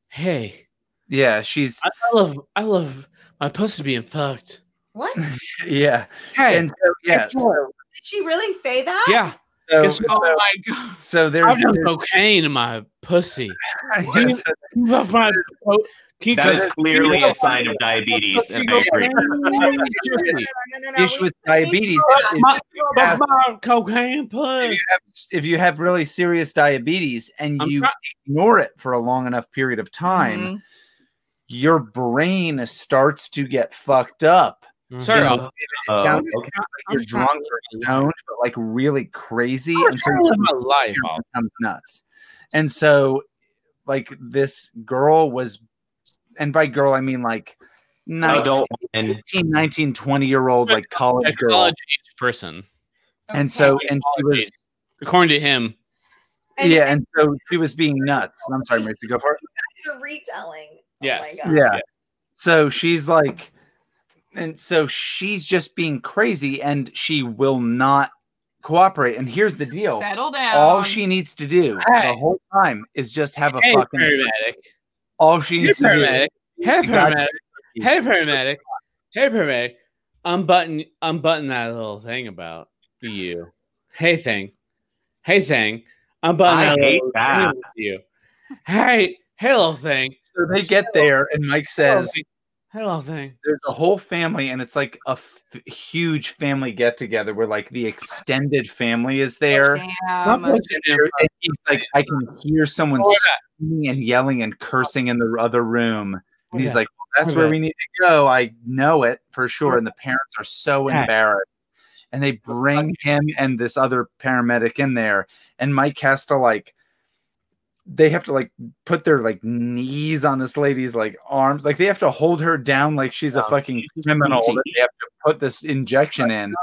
S10: Hey,
S1: yeah she's
S10: I, I love, I love My pussy being fucked.
S12: What? *laughs*
S1: Yeah.
S10: Hey,
S1: and so yeah, so,
S12: she really say that?
S10: Yeah.
S1: so,
S10: Guess- oh my god.
S1: so there's,
S10: I've done
S1: there's-
S10: cocaine in my pussy. *laughs*
S1: yeah, so-
S10: You love my po- Can you
S14: That
S10: say-
S14: clearly a sign of diabetes, *laughs* and I agree.
S1: issue with diabetes is
S10: My,
S1: if you have-
S10: my cocaine
S1: if you have, if you have really serious diabetes and
S10: I'm
S1: you
S10: try-
S1: ignore it for a long enough period of time,
S11: Mhm.
S1: your brain starts to get fucked up.
S10: Sorry,
S1: You know,
S10: I'll-
S1: it
S14: Oh,
S1: sounds
S14: okay.
S1: like you're drunk or stoned, but like really crazy,
S10: I'm
S1: and so
S10: trying to live my life.
S1: it becomes nuts. And so, like this girl was, and by girl I mean like 19,
S14: adult
S1: 18, 19, 20 year old like college girl.
S10: college age person.
S1: And so, and she was,
S10: According to him,
S12: And-
S1: yeah, and so she was being nuts. I'm sorry, Macy, go for it.
S12: It's a retelling.
S10: Oh yes.
S12: Oh my God.
S1: yeah. So she's like, and so she's just being crazy and she will not cooperate. And here's the deal
S11: Settle down.
S1: all she needs to do
S10: Hey.
S1: the whole time is just have a
S10: Hey,
S1: fucking.
S10: Paramedic.
S1: All she
S10: Hey,
S1: needs to do.
S10: paramedic. Hey,
S1: You got-
S10: paramedic. Hey, paramedic. Hey, paramedic. Unbutton, unbutton that little thing about you. Hey, thing. Hey, thing. Unbutton
S14: I
S10: that
S14: hate
S10: little
S14: that.
S10: thing about you. Hey, hey, little thing.
S1: So they get there, and Mike oh, says,
S10: Hey, little thing.
S1: there's a whole family and it's like a f- huge family get together where like the extended family is there.
S11: Damn.
S1: and, they're- and he's like i can hear someone oh,
S10: Look
S1: screaming and yelling and cursing in the other room. And he's
S10: Okay.
S1: like well, that's where we need to go. I know it for sure and the parents are so
S10: Yeah.
S1: embarrassed. And they bring him and this other paramedic in there. And mike has to like they have to like put their like knees on this lady's like arms. Like they have to hold her down like she's a fucking criminal that they have to put this injection in.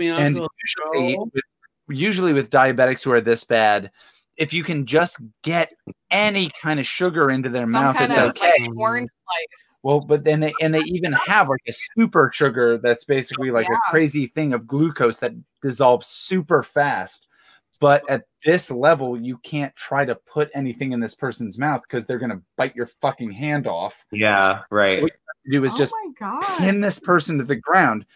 S1: and usually with, usually with diabetics who are this bad if you can just get any kind of sugar into their
S11: Some
S1: mouth
S11: kind
S1: it's
S11: of
S1: okay.
S11: like orange slice.
S1: well but then they and they *laughs* even have like a super sugar that's basically like
S11: Yeah.
S1: a crazy thing of glucose that dissolves super fast but at this level you can't try to put anything in this person's mouth because they're going to bite your fucking hand off
S14: Yeah, right.
S1: what you have to do is
S11: oh
S1: just pin this person to the ground.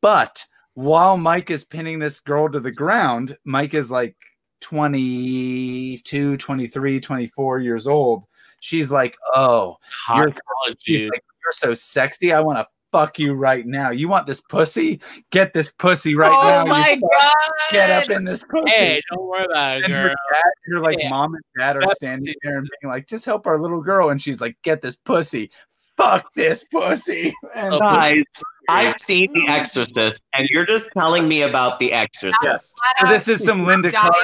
S1: But while Mike is pinning this girl to the ground, Mike is like 22, 23, 24 years old. She's like, Oh,
S10: Hot
S1: you're,
S10: college
S1: she's
S10: dude.
S1: like, you're so sexy. I want to fuck you right now. You want this pussy? Get this pussy right
S11: oh
S1: now. you
S11: my god.
S1: Get up in this pussy.
S10: Hey, don't worry about it,
S1: and
S10: girl.
S1: dad, her like
S10: Yeah.
S1: mom and dad are
S10: That's-
S1: standing there and being like, just help our little girl. And she's like, get this pussy. Fuck this pussy. *laughs* *laughs* And
S10: Oh,
S14: Guys, I've seen The Exorcist, and you're just telling me about The Exorcist.
S1: so this is some Linda Carter.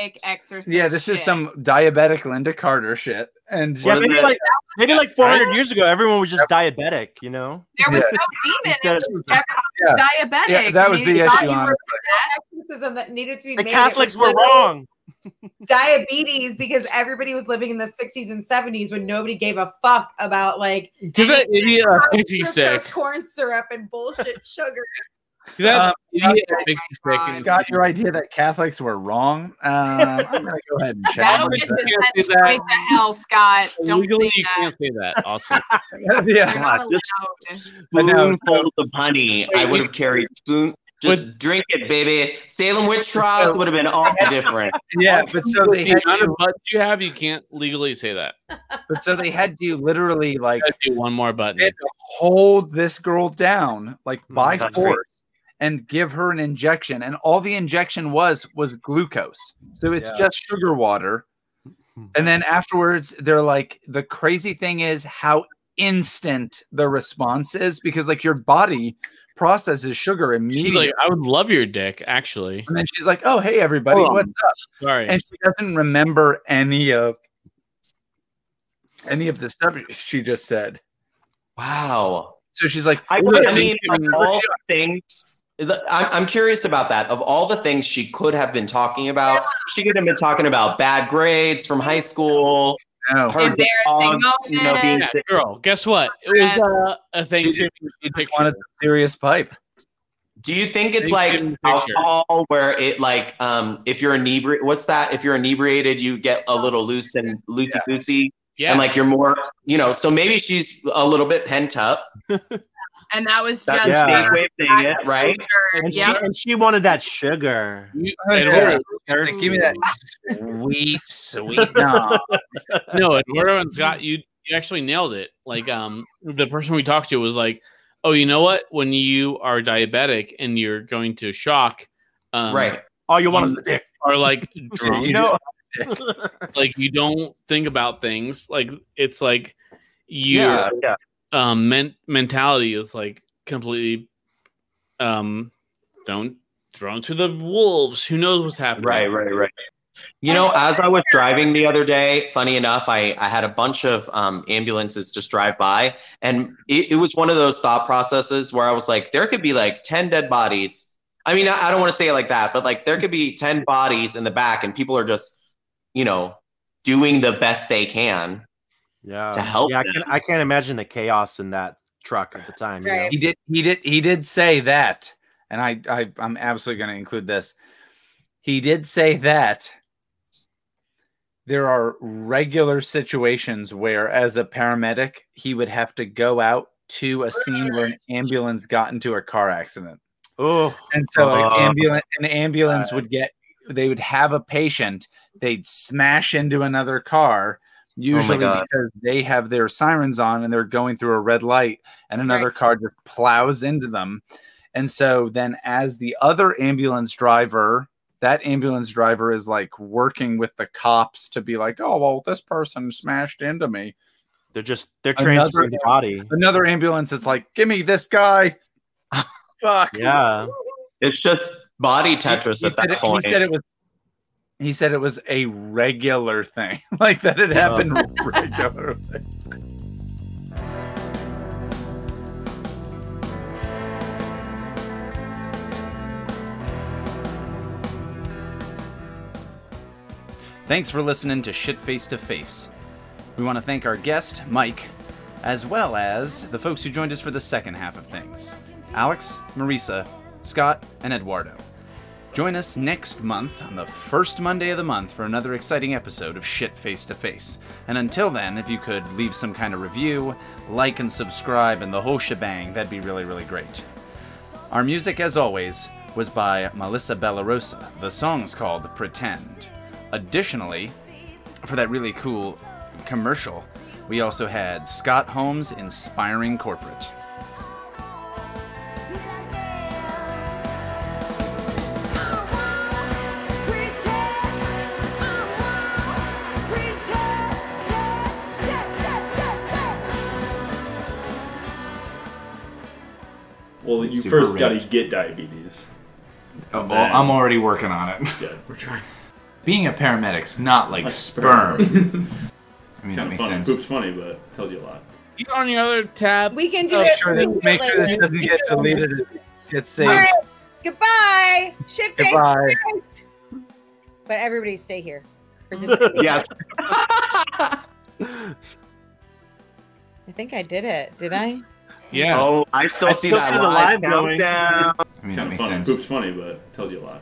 S11: diabetic exercise.
S1: Yeah, this is some diabetic Linda Carter shit. And
S13: Yeah, maybe
S14: it?
S13: like maybe like 400 years ago, everyone was just diabetic, you know.
S11: There was
S1: Yeah.
S11: no demon.
S13: Instead
S11: It was
S1: Yeah.
S11: diabetic.
S1: Yeah, that was the issue,
S11: you were
S1: honestly.
S12: exorcism that needed to be
S13: The
S12: made.
S13: Catholics were wrong. *laughs*
S12: Diabetes because everybody was living in the 60s and 70s when nobody gave a fuck about like
S10: Give that idiot a pixie
S12: fructose
S10: stick.
S12: corn syrup and bullshit sugar.
S10: Give that
S1: Um, okay.
S10: pixie stick.
S11: God.
S10: and-
S1: Scott, your idea that Catholics were wrong. Um, I'm gonna go ahead and check.
S11: That'll
S1: on
S11: get
S1: that.
S11: you
S10: Can't
S11: sent
S10: that.
S11: straight to hell, Scott. Don't
S10: Legally,
S11: say
S10: you
S11: that.
S10: can't say that. Also, *laughs*
S11: You're
S1: yeah.
S11: not
S14: just
S11: allowed.
S1: I
S14: of honey. I would have carried spoon. Just drink it, baby. Salem witch trials would have been all *laughs* different.
S1: Yeah, but so they
S10: the
S1: had
S10: amount of
S1: to,
S10: buttons you have, you can't legally say that. *laughs*
S1: but so they had to literally like
S10: do one more button.
S1: they had to hold this girl down like by
S14: That's
S1: force
S14: right.
S1: And give her an injection and all the injection was was glucose so it's
S13: Yeah.
S1: just sugar water *laughs* and then afterwards they're like the crazy thing is how instant the response is because like your body processes sugar
S10: She's
S1: immediately
S10: like, I would love your dick, actually.
S1: and then she's like oh hey everybody
S10: Hold on.
S1: what's up
S10: Sorry.
S1: and she doesn't remember any of any of the stuff she just said
S14: Wow.
S1: so she's like
S14: I,
S10: Look,
S14: I mean, of all things, the- I'm, I'm curious about that. Of all the things she could have been talking about, she could have been talking about bad grades from high school,
S1: no
S14: her
S11: Embarrassing
S14: dog, you know, being
S11: moment.
S14: sick.
S10: Girl, guess what? It was uh, a thing.
S1: She just, she just wanted some serious pipe.
S14: Do you think it's like alcohol where it like um if you're inebriated what's that? If you're inebriated you get a little loose and loosey goosey
S10: Yeah.
S14: and like you're more you know, so maybe she's a little bit pent up. *laughs*
S11: and that was
S14: That's
S11: just
S14: a safe way of saying right?
S13: And,
S11: Yeah.
S13: she, and she wanted that sugar.
S10: Eduardo,
S1: Give me that sweet, sweet *laughs* no.
S10: no, Eduardo and Scott, you you actually nailed it. Like, um, the person we talked to was like, "Oh, you know what? When you are diabetic and you're going to shock, um,
S14: Right.
S13: All you want is the dick.
S10: Are like *laughs* drunk.
S13: You know- *laughs*
S10: like you don't think about things. Like it's like you
S14: Yeah, yeah.
S10: Um men- mentality is like completely um don't thrown to the wolves. Who knows what's happening?
S14: Right, right, right. You know, as I was driving the other day, funny enough, I, I had a bunch of um, ambulances just drive by, and it, it was one of those thought processes where I was like, there could be like 10 dead bodies. I mean, I, I don't want to say it like that, but like there could be 10 bodies in the back, and people are just, you know, doing the best they can.
S13: Yeah.
S14: To help
S13: Yeah, I can, I can't imagine the chaos in that truck at the time. you know?
S1: He did. He did. He did say that, and I, I I'm absolutely going to include this. He did say that there are regular situations where, as a paramedic, he would have to go out to a scene where an ambulance got into a car accident.
S13: Oh,
S1: and so
S13: Oh.
S1: an ambulance, an ambulance would get. They would have a patient. They'd smash into another car, Oh usually
S14: God.
S1: because they have their sirens on and they're going through a red light, and another car just plows into them. And so then, as the other ambulance driver, that ambulance driver is like working with the cops to be like, "Oh, well, this person smashed into me."
S13: They're just they're
S1: Another-
S13: transferring the body.
S1: Another ambulance is like, "Give me this guy." *laughs* Fuck.
S13: Yeah.
S14: It's just body Tetris
S1: he,
S14: at that
S1: it,
S14: point.
S1: he said it was he said it was a regular thing *laughs* like that it happened oh. *laughs* regularly. Thanks for listening to shit face to face. We want to thank our guest mike as well as the folks who joined us for the second half of things. Alex marisa scott and eduardo Join us next month on the first Monday of the month for another exciting episode of Shit Face to Face. And until then, if you could leave some kind of review, like and subscribe, and the whole shebang, that'd be really, really great. Our music, as always, was by Melissa Bellarosa. The song's called Pretend. Additionally, for that really cool commercial, we also had Scott Holmes' Inspiring Corporate.
S2: Well, you
S9: Super
S2: first got to get diabetes.
S9: Oh, well,
S2: then-
S9: I'm already working on it.
S2: Good. We're trying.
S9: Being a paramedic's not like
S2: Like
S9: sperm.
S2: sperm. *laughs*
S9: I mean,
S2: kind
S9: that
S2: of
S9: makes
S2: funny.
S9: sense.
S2: Poop's funny, but it tells you a lot.
S10: You on your other tab.
S12: We can do
S10: Oh,
S12: it.
S1: Sure
S12: we
S1: that-
S12: can do
S1: make
S12: it
S1: sure this
S12: later.
S1: doesn't get deleted. It gets saved.
S12: All right. Goodbye. Shit face.
S1: Goodbye.
S12: But everybody stay here. Or just *laughs*
S14: yes.
S12: I think I did it. Did I?
S10: Yeah.
S14: Oh, I still
S13: I
S14: see
S13: still
S14: that
S13: see the
S14: live
S13: live going.
S14: countdown.
S9: I mean, that
S2: kind of
S9: makes
S2: funny.
S9: sense.
S2: Poop's funny, but tells you a lot.